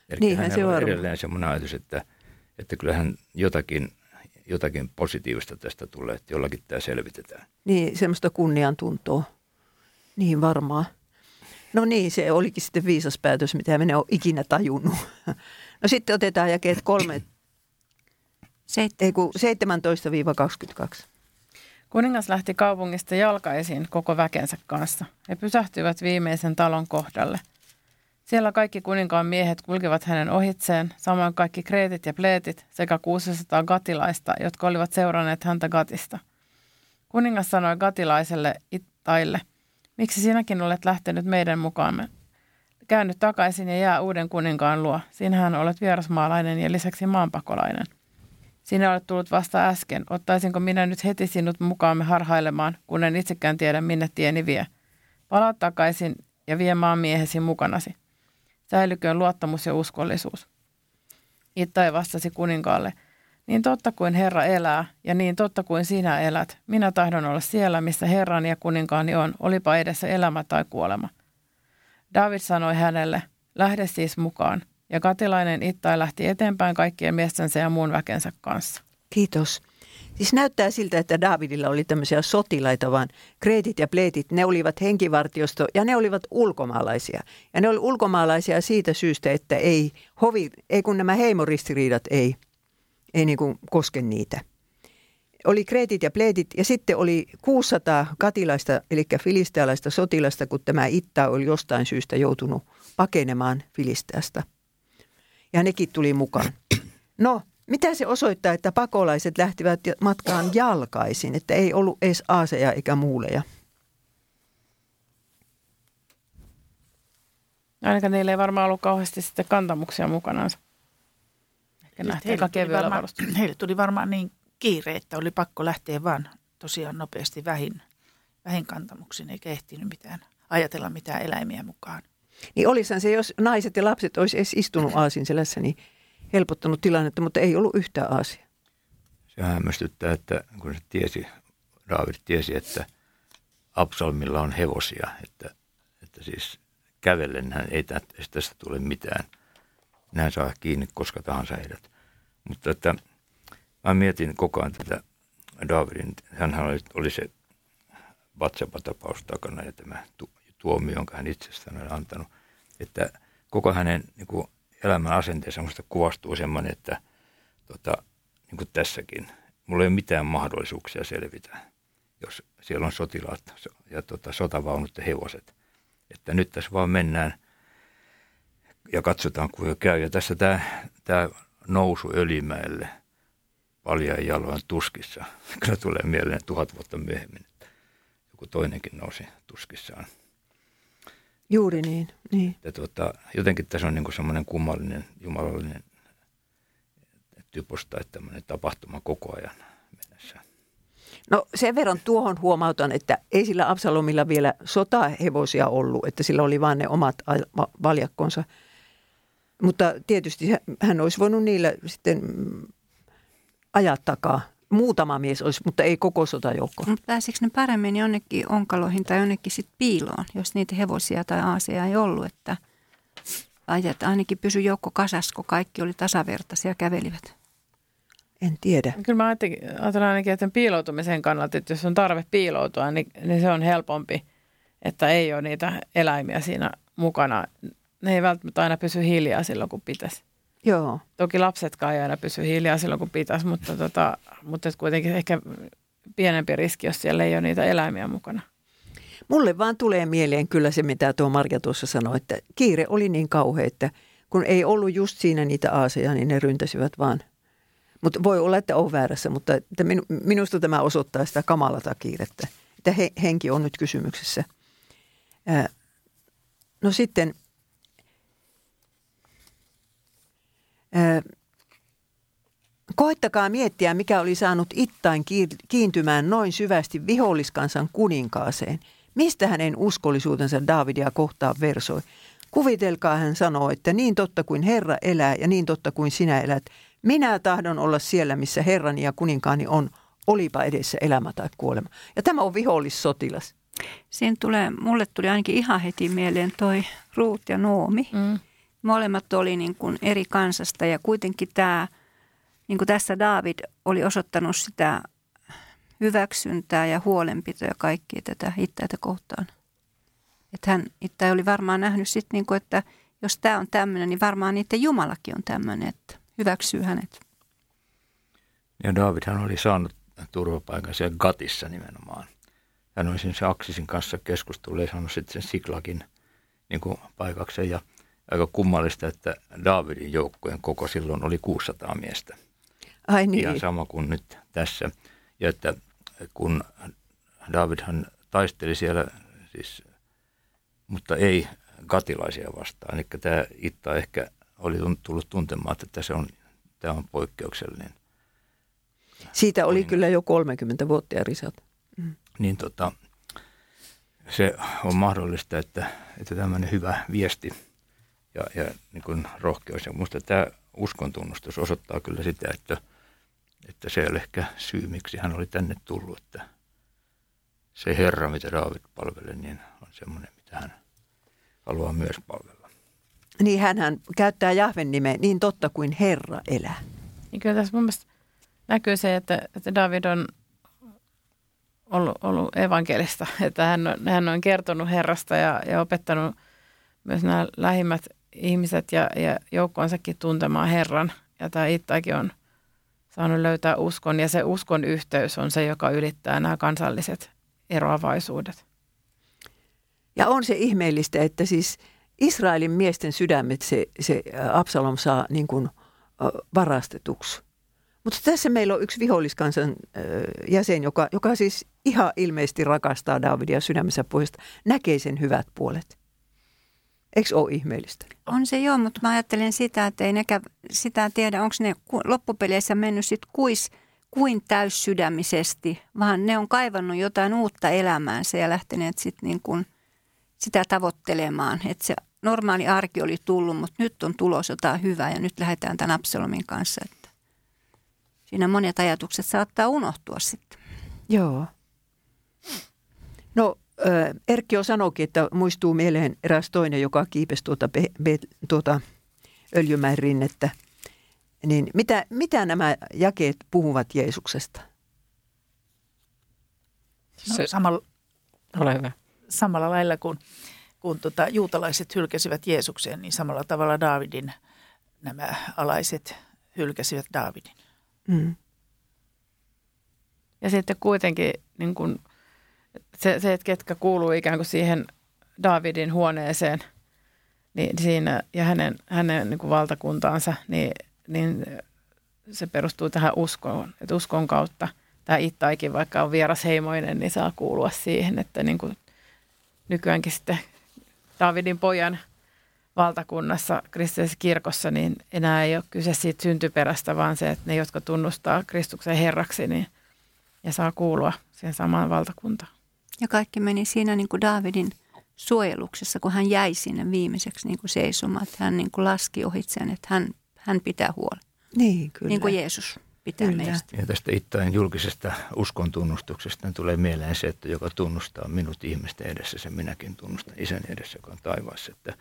Eli Niinhän se on edelleen semmoinen ajatus, että – että kyllähän jotakin, jotakin positiivista tästä tulee, että jollakin tämä selvitetään. Niin, semmoista kunniantuntoa. Niin varmaan. No niin, se olikin sitten viisas päätös, mitä minä olen ikinä tajunnut. <laughs> No sitten otetaan jakeet kolme, ei 17-22. Kuningas lähti kaupungista jalkaisin koko väkensä kanssa. He pysähtyivät viimeisen talon kohdalle – siellä kaikki kuninkaan miehet kulkivat hänen ohitseen, samoin kaikki kreetit ja pleetit sekä 600 gatilaista, jotka olivat seuranneet häntä Gatista. Kuningas sanoi gatilaiselle Ittaille, miksi sinäkin olet lähtenyt meidän mukaamme? Käänny takaisin ja jää uuden kuninkaan luo. Sinähän olet vierasmaalainen ja lisäksi maanpakolainen. Sinä olet tullut vasta äsken. Ottaisinko minä nyt heti sinut mukaamme harhailemaan, kun en itsekään tiedä, minne tieni vie? Palaa takaisin ja vie maan miehesi mukanasi. Säilyköön luottamus ja uskollisuus. Ittai vastasi kuninkaalle, niin totta kuin Herra elää ja niin totta kuin sinä elät, minä tahdon olla siellä, missä Herran ja kuninkaani on, olipa edessä elämä tai kuolema. David sanoi hänelle, lähde siis mukaan, ja katilainen Ittai lähti eteenpäin kaikkien miestensä ja muun väkensä kanssa. Kiitos. Siis näyttää siltä, että Davidilla oli tämmöisiä sotilaita, vaan kreetit ja pleetit, ne olivat henkivartiosto ja ne olivat ulkomaalaisia. Ja ne oli ulkomaalaisia siitä syystä, että ei, hovi, ei kun nämä heimoristiriidat ei, ei niin kuin koske niitä. Oli kreetit ja pleetit ja sitten oli 600 katilaista, eli filistealaista sotilasta, kun tämä Itta oli jostain syystä joutunut pakenemaan Filisteasta. Ja nekin tuli mukaan. No, mitä se osoittaa, että pakolaiset lähtivät matkaan jalkaisin, että ei ollut edes aaseja eikä muuleja? Ainakaan niillä ei varmaan ollut kauheasti sitten kantamuksia mukanaan. Ehkä nähtiin aika kevyellä varmaan, <clears throat> Heille tuli varmaan niin kiire, että oli pakko lähteä vaan tosiaan nopeasti vähin, vähin kantamuksiin, eikä ehtinyt mitään ajatella mitään eläimiä mukaan. Niin olisihan se, jos naiset ja lapset olisi edes istunut aasinselässä, niin helpottanut tilannetta, mutta ei ollut yhtään asiaa. Se hämmästyttää, että kun se tiesi, David tiesi, että Absalmilla on hevosia, että, että siis kävellen hän ei tästä tule mitään. Näin saa kiinni koska tahansa heidät. Mutta että mä mietin koko ajan tätä Davidin, hän oli, oli se Batseba-tapaus takana ja tämä tuomio, jonka hän itsestään on antanut, että koko hänen niin kuin, elämän asenteensa minusta kuvastuu semmoinen, että tota, niin kuin tässäkin, mulla ei ole mitään mahdollisuuksia selvitä, jos siellä on sotilaat ja tota, sotavaunut ja hevoset. Että nyt tässä vaan mennään ja katsotaan, kuinka käy. Ja tässä tämä, tämä nousu Ölimäelle paljain jaloin tuskissa. <laughs> Kyllä tulee mieleen tuhat vuotta myöhemmin, että joku toinenkin nousi tuskissaan. Juuri niin. niin. Ja tuota, jotenkin tässä on niin semmoinen kummallinen, jumalallinen typosta, että tämmöinen tapahtuma koko ajan mennessä. No sen verran tuohon huomautan, että ei sillä Absalomilla vielä sotahevosia ollut, että sillä oli vain ne omat valjakkonsa. Mutta tietysti hän olisi voinut niillä sitten ajaa takaa. Muutama mies olisi, mutta ei koko sotajoukko. Mutta pääsikö ne paremmin jonnekin onkaloihin tai jonnekin sitten piiloon, jos niitä hevosia tai aaseja ei ollut, että ajat ainakin pysy joukko kasas, kun kaikki oli tasavertaisia ja kävelivät? En tiedä. Kyllä mä ajattelen ainakin, että piiloutumisen kannalta, että jos on tarve piiloutua, niin, niin se on helpompi, että ei ole niitä eläimiä siinä mukana. Ne ei välttämättä aina pysy hiljaa silloin, kun pitäisi. Joo. Toki lapsetkaan ei aina pysy hiljaa silloin, kun pitäisi, mutta, tota, mutta kuitenkin ehkä pienempi riski, jos siellä ei ole niitä eläimiä mukana. Mulle vaan tulee mieleen kyllä se, mitä tuo Marja tuossa sanoi, että kiire oli niin kauhea, että kun ei ollut just siinä niitä aaseja, niin ne ryntäsivät vaan. Mutta voi olla, että on väärässä, mutta että minusta tämä osoittaa sitä kamalata kiirettä, että he, henki on nyt kysymyksessä. No sitten – Koittakaa miettiä, mikä oli saanut ittain kiintymään noin syvästi viholliskansan kuninkaaseen. Mistä hänen uskollisuutensa Davidia kohtaan versoi? Kuvitelkaa, hän sanoo, että niin totta kuin Herra elää ja niin totta kuin sinä elät, minä tahdon olla siellä, missä Herrani ja kuninkaani on, olipa edessä elämä tai kuolema. Ja tämä on vihollissotilas. Siinä tulee, mulle tuli ainakin ihan heti mieleen toi Ruut ja Noomi. Mm molemmat oli niin kuin eri kansasta ja kuitenkin tämä, niin kuin tässä David oli osoittanut sitä hyväksyntää ja huolenpitoa kaikkia tätä Ittäitä kohtaan. Että hän itse oli varmaan nähnyt sitten, niin kuin, että jos tämä on tämmöinen, niin varmaan niiden Jumalakin on tämmöinen, että hyväksyy hänet. Ja Davidhan oli saanut turvapaikan siellä Gatissa nimenomaan. Hän oli se Aksisin kanssa keskustellut ja saanut sitten sen Siklakin niin paikakseen. Ja aika kummallista, että Davidin joukkojen koko silloin oli 600 miestä. Ai niin. Ihan sama kuin nyt tässä. Ja että kun Davidhan taisteli siellä siis, mutta ei katilaisia vastaan. Eli tämä Itta ehkä oli tullut tuntemaan, että se on, tämä on poikkeuksellinen. Siitä oli kyllä jo 30 vuotta ja risat. Mm. Niin tota, se on mahdollista, että, että tämmöinen hyvä viesti – ja, ja niin kuin rohkeus. Ja minusta tämä uskon tunnustus osoittaa kyllä sitä, että, että se ei ole ehkä syy, miksi hän oli tänne tullut. Että se Herra, mitä David palvelee, niin on semmoinen, mitä hän haluaa myös palvella. Niin hän käyttää Jahven nimeä niin totta kuin Herra elää. Niin kyllä tässä mun mielestä näkyy se, että, että David on ollut, ollut evankelista, että hän on, hän on kertonut Herrasta ja, ja opettanut myös nämä lähimmät ihmiset ja, ja joukkoonsakin tuntemaan Herran. Ja tämä Ittakin on saanut löytää uskon ja se uskon yhteys on se, joka ylittää nämä kansalliset eroavaisuudet. Ja on se ihmeellistä, että siis Israelin miesten sydämet se, se Absalom saa niin kuin varastetuksi. Mutta tässä meillä on yksi viholliskansan jäsen, joka, joka siis ihan ilmeisesti rakastaa Davidia sydämensä puolesta, näkee sen hyvät puolet. Eikö ole ihmeellistä? On se joo, mutta mä ajattelen sitä, että ei nekä sitä tiedä, onko ne loppupeleissä mennyt sitten kuis, kuin täyssydämisesti, vaan ne on kaivannut jotain uutta elämäänsä ja lähteneet sitten niin kuin sitä tavoittelemaan. Että se normaali arki oli tullut, mutta nyt on tulos jotain hyvää ja nyt lähdetään tämän Absalomin kanssa. Että siinä monet ajatukset saattaa unohtua sitten. Joo. No Erkki jo sanoikin, että muistuu mieleen eräs toinen, joka kiipesi tuota, be, be, tuota Öljymäen rinnettä. Niin mitä, mitä nämä jakeet puhuvat Jeesuksesta? No, Se, samalla, ole hyvä. samalla lailla kuin kun tota, juutalaiset hylkäsivät Jeesuksen, niin samalla tavalla Daavidin nämä alaiset hylkäsivät Daavidin. Mm. Ja sitten kuitenkin niin kun, se, se, että ketkä kuuluu ikään kuin siihen Davidin huoneeseen niin siinä, ja hänen, hänen niin kuin valtakuntaansa, niin, niin se perustuu tähän uskoon. Että uskon kautta tämä Ittaikin, vaikka on vierasheimoinen, niin saa kuulua siihen, että niin kuin nykyäänkin sitten Davidin pojan valtakunnassa, kristillisessä kirkossa, niin enää ei ole kyse siitä syntyperästä, vaan se, että ne, jotka tunnustaa Kristuksen herraksi, niin ja saa kuulua siihen samaan valtakuntaan. Ja kaikki meni siinä niin kuin Davidin suojeluksessa, kun hän jäi sinne viimeiseksi niin kuin seisomaan, että hän niin kuin laski ohitseen, että hän, hän pitää huolta. Niin, kyllä. Niin kuin Jeesus pitää kyllä. meistä. Ja tästä ittain julkisesta uskon tunnustuksesta tulee mieleen se, että joka tunnustaa minut ihmisten edessä, sen minäkin tunnustan isän edessä, joka on taivaassa. Että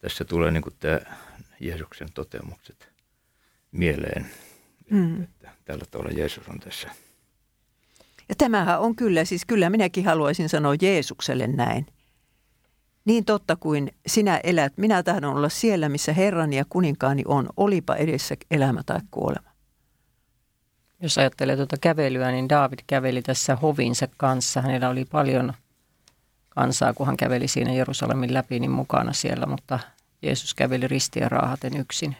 tässä tulee niin kuin tämä Jeesuksen toteamukset mieleen, mm. että tällä tavalla Jeesus on tässä – ja tämähän on kyllä, siis kyllä minäkin haluaisin sanoa Jeesukselle näin. Niin totta kuin sinä elät, minä tahdon olla siellä, missä Herrani ja kuninkaani on, olipa edessä elämä tai kuolema. Jos ajattelee tuota kävelyä, niin David käveli tässä hovinsa kanssa. Hänellä oli paljon kansaa, kun hän käveli siinä Jerusalemin läpi, niin mukana siellä, mutta Jeesus käveli ristiä raahaten yksin.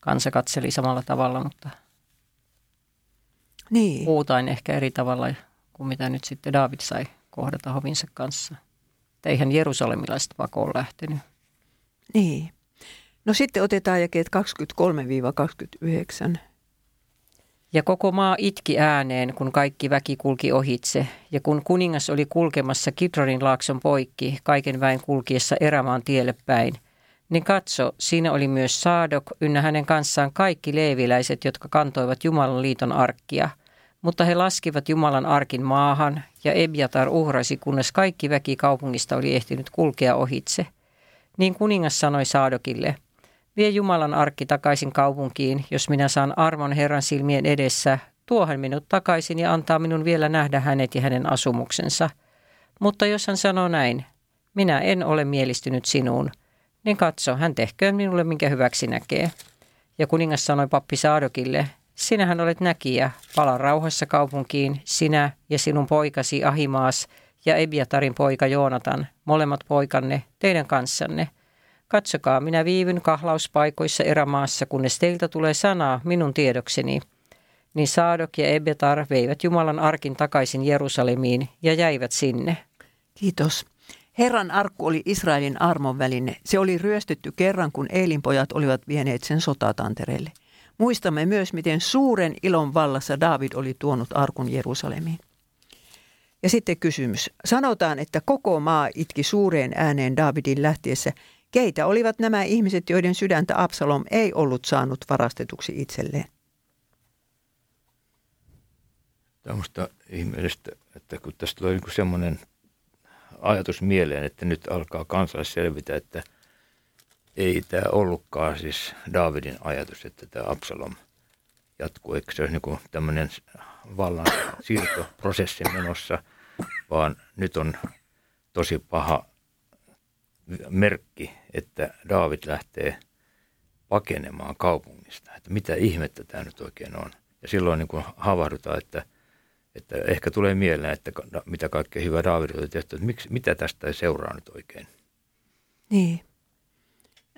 Kansa katseli samalla tavalla, mutta niin. puhutaan ehkä eri tavalla kuin mitä nyt sitten David sai kohdata hovinsa kanssa. Että eihän jerusalemilaiset pakoon lähtenyt. Niin. No sitten otetaan jakeet 23-29. Ja koko maa itki ääneen, kun kaikki väki kulki ohitse, ja kun kuningas oli kulkemassa Kidronin laakson poikki, kaiken väen kulkiessa erämaan tielle päin, niin katso, siinä oli myös Saadok ynnä hänen kanssaan kaikki leeviläiset, jotka kantoivat Jumalan liiton arkkia. Mutta he laskivat Jumalan arkin maahan, ja Ebjatar uhrasi, kunnes kaikki väki kaupungista oli ehtinyt kulkea ohitse. Niin kuningas sanoi Saadokille, vie Jumalan arkki takaisin kaupunkiin, jos minä saan armon Herran silmien edessä, tuohan minut takaisin ja antaa minun vielä nähdä hänet ja hänen asumuksensa. Mutta jos hän sanoo näin, minä en ole mielistynyt sinuun – niin katso, hän tehköön minulle minkä hyväksi näkee. Ja kuningas sanoi pappi Saadokille, sinähän olet näkijä, pala rauhassa kaupunkiin, sinä ja sinun poikasi Ahimaas ja Ebiatarin poika Joonatan, molemmat poikanne, teidän kanssanne. Katsokaa, minä viivyn kahlauspaikoissa erämaassa, kunnes teiltä tulee sanaa minun tiedokseni. Niin Saadok ja Ebiatar veivät Jumalan arkin takaisin Jerusalemiin ja jäivät sinne. Kiitos. Herran arkku oli Israelin armon väline. Se oli ryöstetty kerran, kun Eilinpojat olivat vieneet sen sotatantereelle. Muistamme myös, miten suuren ilon vallassa David oli tuonut arkun Jerusalemiin. Ja sitten kysymys. Sanotaan, että koko maa itki suureen ääneen Davidin lähtiessä. Keitä olivat nämä ihmiset, joiden sydäntä Absalom ei ollut saanut varastetuksi itselleen? Tämä on ihmeellistä, että kun tästä tulee niin semmoinen ajatus mieleen, että nyt alkaa kansalais selvitä, että ei tämä ollutkaan siis Davidin ajatus, että tämä Absalom jatkuu, eikö se olisi niin tämmöinen vallan siirtoprosessi menossa, vaan nyt on tosi paha merkki, että David lähtee pakenemaan kaupungista. Että mitä ihmettä tämä nyt oikein on. Ja silloin niin havahdutaan, että että ehkä tulee mieleen, että mitä kaikkea hyvää Daavid oli tehty, että miksi, mitä tästä ei seuraa nyt oikein. Niin.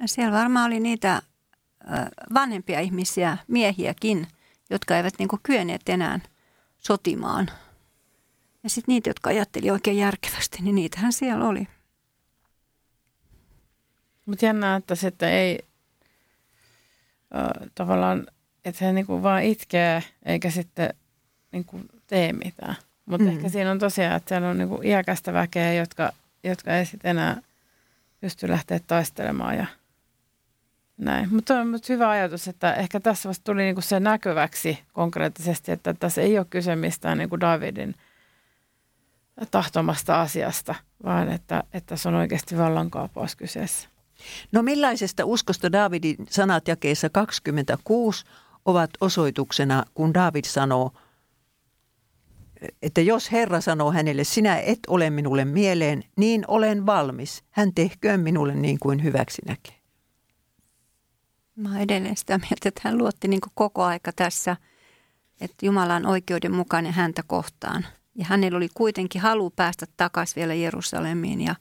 Siellä varmaan oli niitä vanhempia ihmisiä, miehiäkin, jotka eivät niin kyenneet enää sotimaan. Ja sitten niitä, jotka ajatteli oikein järkevästi, niin niitähän siellä oli. Mutta jännää, että sitten ei äh, tavallaan, että se niinku vaan itkee, eikä sitten niinku tee mitään. Mutta mm. ehkä siinä on tosiaan, että siellä on niinku iäkästä väkeä, jotka, jotka ei sitten enää pystyi lähteä taistelemaan ja näin. Mutta on mutta hyvä ajatus, että ehkä tässä vasta tuli niinku se näkyväksi konkreettisesti, että tässä ei ole kyse mistään niinku Davidin tahtomasta asiasta, vaan että, että se on oikeasti vallankaapaus kyseessä. No millaisesta uskosta Davidin sanat jakeessa 26 ovat osoituksena, kun David sanoo, että jos Herra sanoo hänelle, sinä et ole minulle mieleen, niin olen valmis. Hän tehköön minulle niin kuin hyväksi näkee. Mä olen edelleen sitä mieltä, että hän luotti niin koko aika tässä, että Jumala on oikeudenmukainen häntä kohtaan. Ja hänellä oli kuitenkin halu päästä takaisin vielä Jerusalemiin. Ja,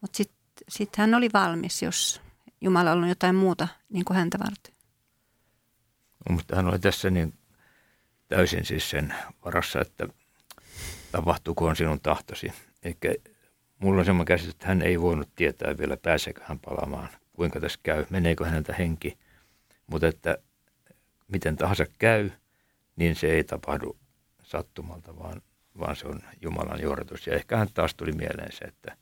mutta sitten sit hän oli valmis, jos Jumala on jotain muuta niin kuin häntä varten. No, mutta hän oli tässä niin täysin siis sen varassa, että tapahtuuko on sinun tahtosi. Eikä mulla on semmoinen käsitys, että hän ei voinut tietää vielä, pääseekö hän palaamaan, kuinka tässä käy, meneekö häneltä henki. Mutta että miten tahansa käy, niin se ei tapahdu sattumalta, vaan, vaan se on Jumalan johdatus. Ja ehkä hän taas tuli mieleen se, että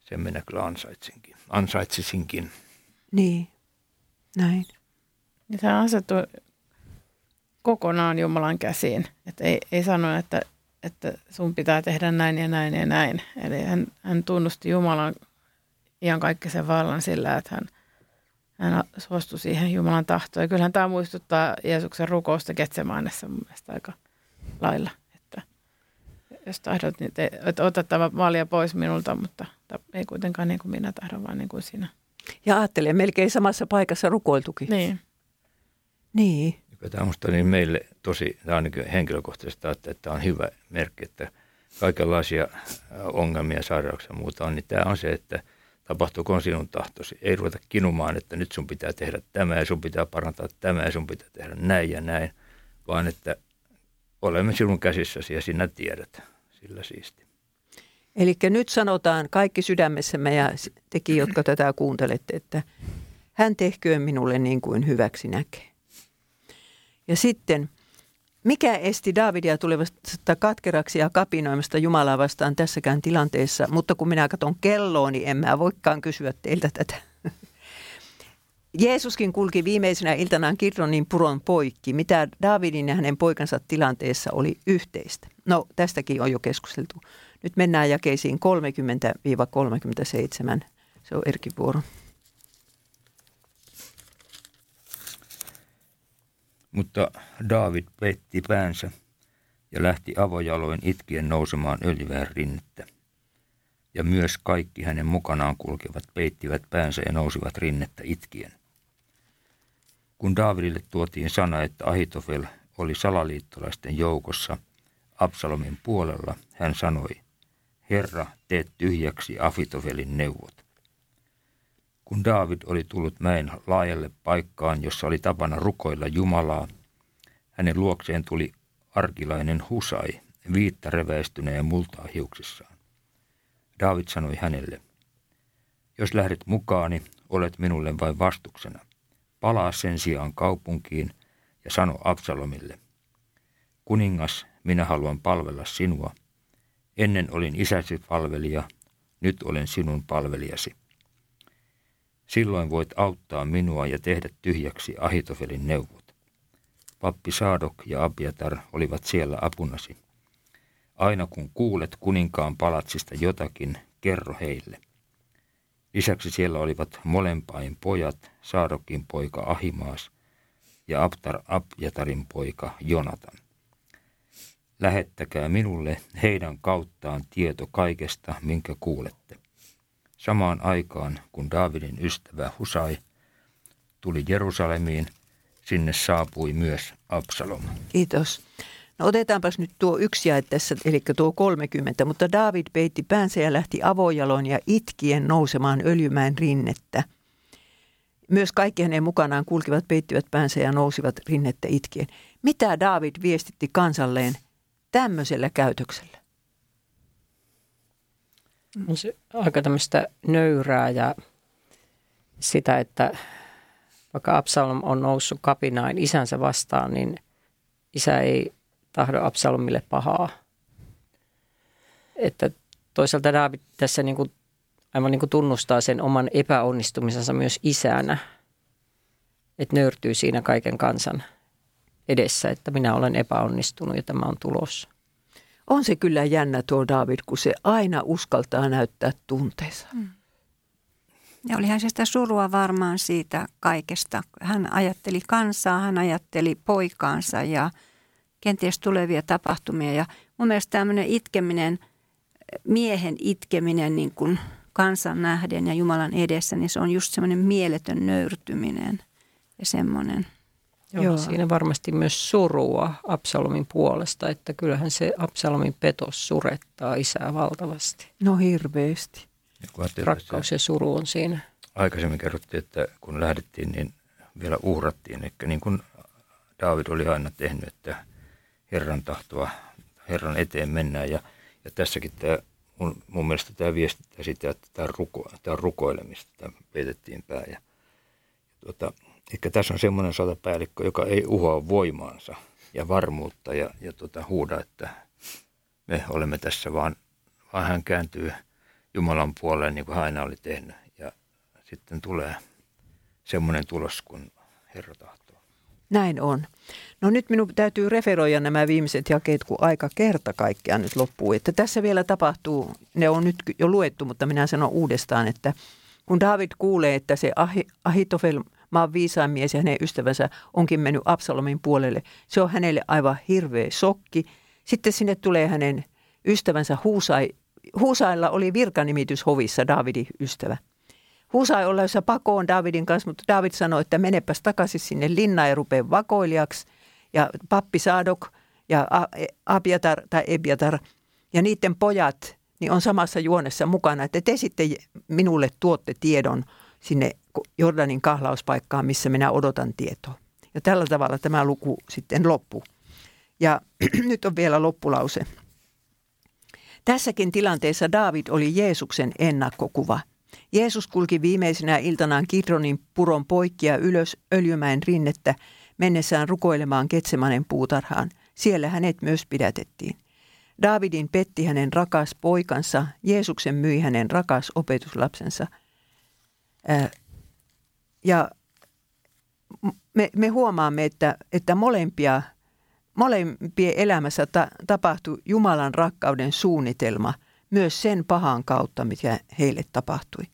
sen minä kyllä ansaitsinkin, ansaitsisinkin. Niin, näin. Ja tämä asettu kokonaan Jumalan käsiin. Että ei, ei sano, että, että sun pitää tehdä näin ja näin ja näin. Eli hän, hän tunnusti Jumalan sen vallan sillä, että hän, hän suostui siihen Jumalan tahtoon. Ja kyllähän tämä muistuttaa Jeesuksen rukousta Getsemaanessa mun mielestä aika lailla. Että jos tahdot, niin te, että ota tämä malja pois minulta, mutta ei kuitenkaan niin kuin minä tahdon, vaan niin kuin sinä. Ja ajattelee, melkein samassa paikassa rukoiltukin. Niin. Niin. Tämä niin meille tosi, tämä on niin henkilökohtaisesti, että tämä on hyvä merkki, että kaikenlaisia ongelmia, sairauksia ja muuta on, niin tämä on se, että tapahtuuko sinun tahtosi. Ei ruveta kinumaan, että nyt sun pitää tehdä tämä ja sun pitää parantaa tämä ja sun pitää tehdä näin ja näin, vaan että olemme sinun käsissäsi ja sinä tiedät sillä siisti. Eli nyt sanotaan kaikki sydämessämme ja tekin, jotka tätä kuuntelette, että hän tehköön minulle niin kuin hyväksi näkee. Ja sitten, mikä esti Davidia tulevasta katkeraksi ja kapinoimasta Jumalaa vastaan tässäkään tilanteessa, mutta kun minä katson kelloa, niin en mä voikaan kysyä teiltä tätä. Jeesuskin kulki viimeisenä iltanaan Kirronin puron poikki. Mitä Davidin ja hänen poikansa tilanteessa oli yhteistä? No, tästäkin on jo keskusteltu. Nyt mennään jakeisiin 30-37. Se on Erkin vuoro. Mutta David petti päänsä ja lähti avojaloin itkien nousemaan öljyvään rinnettä. Ja myös kaikki hänen mukanaan kulkevat peittivät päänsä ja nousivat rinnettä itkien. Kun Davidille tuotiin sana, että Ahitofel oli salaliittolaisten joukossa Absalomin puolella, hän sanoi, Herra, teet tyhjäksi Afitofelin neuvot. Kun David oli tullut mäen laajalle paikkaan, jossa oli tapana rukoilla Jumalaa, hänen luokseen tuli arkilainen Husai, viitta reväistyneen multaa hiuksissaan. David sanoi hänelle, jos lähdet mukaani, olet minulle vain vastuksena. Palaa sen sijaan kaupunkiin ja sano Absalomille, kuningas, minä haluan palvella sinua. Ennen olin isäsi palvelija, nyt olen sinun palvelijasi. Silloin voit auttaa minua ja tehdä tyhjäksi Ahitofelin neuvot. Pappi Saadok ja Abiatar olivat siellä apunasi. Aina kun kuulet kuninkaan palatsista jotakin, kerro heille. Lisäksi siellä olivat molempain pojat, Saadokin poika Ahimaas ja Abtar Abjatarin poika Jonatan. Lähettäkää minulle heidän kauttaan tieto kaikesta, minkä kuulette. Samaan aikaan, kun Daavidin ystävä Husai tuli Jerusalemiin, sinne saapui myös Absalom. Kiitos. No otetaanpas nyt tuo yksi jae tässä, eli tuo 30. Mutta David peitti päänsä ja lähti avojaloon ja itkien nousemaan öljymään rinnettä. Myös kaikki hänen mukanaan kulkivat, peittivät päänsä ja nousivat rinnettä itkien. Mitä David viestitti kansalleen tämmöisellä käytöksellä? On se aika tämmöistä nöyrää ja sitä, että vaikka Absalom on noussut kapinain isänsä vastaan, niin isä ei tahdo Absalomille pahaa. Että toisaalta David tässä niin kuin aivan niin kuin tunnustaa sen oman epäonnistumisensa myös isänä. Että nöyrtyy siinä kaiken kansan edessä, että minä olen epäonnistunut ja tämä on tulos. On se kyllä jännä tuo David, kun se aina uskaltaa näyttää tunteensa. Mm. Ja olihan se sitä surua varmaan siitä kaikesta. Hän ajatteli kansaa, hän ajatteli poikaansa ja kenties tulevia tapahtumia. Ja mun mielestä tämmöinen itkeminen, miehen itkeminen niin kuin kansan nähden ja Jumalan edessä, niin se on just semmoinen mieletön nöyrtyminen ja semmoinen. Joo, Joo. Siinä varmasti myös surua Absalomin puolesta, että kyllähän se Absalomin petos surettaa isää valtavasti. No hirveästi. Ja Rakkaus ja suru on siinä. Aikaisemmin kerrottiin, että kun lähdettiin, niin vielä uhrattiin. Eli niin kuin David oli aina tehnyt, että Herran tahtoa, Herran eteen mennään. Ja, ja tässäkin tämä, mun, mun mielestä tämä viestittää sitä, että tämä on, ruko, tämä on rukoilemista, tämä peitettiin pää. Ja, ja tuota, Eli tässä on semmoinen sotapäällikkö, joka ei uhoa voimaansa ja varmuutta ja, ja tuota, huuda, että me olemme tässä, vaan, vaan hän kääntyy Jumalan puoleen niin kuin hän aina oli tehnyt. Ja sitten tulee semmoinen tulos, kun Herra tahtoo. Näin on. No nyt minun täytyy referoida nämä viimeiset jakeet, kun aika kerta kaikkiaan nyt loppuu. Että tässä vielä tapahtuu, ne on nyt jo luettu, mutta minä sanon uudestaan, että kun David kuulee, että se Ahitofel maan viisaan mies ja hänen ystävänsä onkin mennyt Absalomin puolelle. Se on hänelle aivan hirveä sokki. Sitten sinne tulee hänen ystävänsä Huusai. Huusailla oli virkanimitys hovissa, Davidin ystävä. Huusai ollessa pakoon Davidin kanssa, mutta David sanoi, että menepäs takaisin sinne linnaan ja rupee vakoilijaksi. Ja pappi Saadok ja Abiatar tai Ebiatar ja niiden pojat niin on samassa juonessa mukana, että te sitten minulle tuotte tiedon sinne Jordanin kahlauspaikkaan, missä minä odotan tietoa. Ja tällä tavalla tämä luku sitten loppuu. Ja <clears throat> nyt on vielä loppulause. Tässäkin tilanteessa David oli Jeesuksen ennakkokuva. Jeesus kulki viimeisenä iltanaan Kidronin puron poikkia ylös Öljymäen rinnettä mennessään rukoilemaan Ketsemanen puutarhaan. Siellä hänet myös pidätettiin. Davidin petti hänen rakas poikansa, Jeesuksen myi hänen rakas opetuslapsensa – ja me, me huomaamme, että, että molempia, molempien elämässä ta, tapahtui Jumalan rakkauden suunnitelma myös sen pahan kautta, mikä heille tapahtui.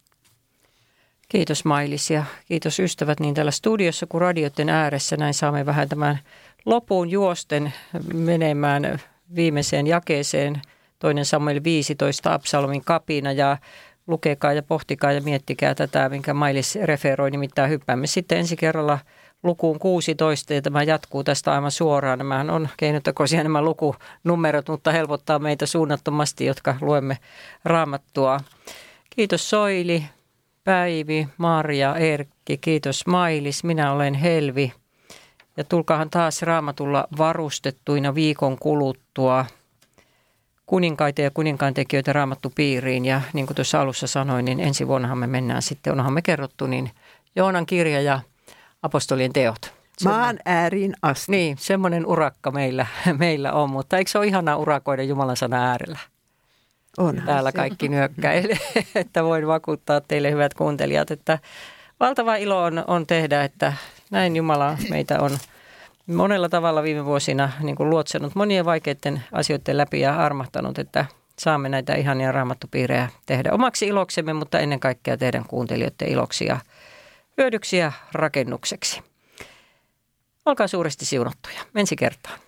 Kiitos Mailis ja kiitos ystävät niin täällä studiossa kuin radioiden ääressä. Näin saamme vähän tämän lopun juosten menemään viimeiseen jakeeseen. Toinen Samuel 15, Absalomin kapina ja lukekaa ja pohtikaa ja miettikää tätä, minkä Mailis referoi. Nimittäin hyppäämme sitten ensi kerralla lukuun 16 ja tämä jatkuu tästä aivan suoraan. Nämä on keinotekoisia nämä lukunumerot, mutta helpottaa meitä suunnattomasti, jotka luemme raamattua. Kiitos Soili, Päivi, Marja, Erkki, kiitos Mailis, minä olen Helvi. Ja tulkaahan taas raamatulla varustettuina viikon kuluttua – kuninkaita ja kuninkaantekijöitä raamattu piiriin. Ja niin kuin tuossa alussa sanoin, niin ensi vuonnahan me mennään sitten, onhan me kerrottu, niin Joonan kirja ja apostolien teot. Maan ääriin asti. Niin, semmoinen urakka meillä, <laughs> meillä on, mutta eikö se ole ihanaa urakoida Jumalan sana äärellä? On. Täällä kaikki nyökkäilee, <laughs> että voin vakuuttaa teille hyvät kuuntelijat, että valtava ilo on, on tehdä, että näin Jumala meitä on monella tavalla viime vuosina niin kuin luotsenut monien vaikeiden asioiden läpi ja armahtanut, että saamme näitä ihania raamattupiirejä tehdä omaksi iloksemme, mutta ennen kaikkea teidän kuuntelijoiden iloksi ja hyödyksi ja rakennukseksi. Olkaa suuresti siunattuja. Ensi kertaan.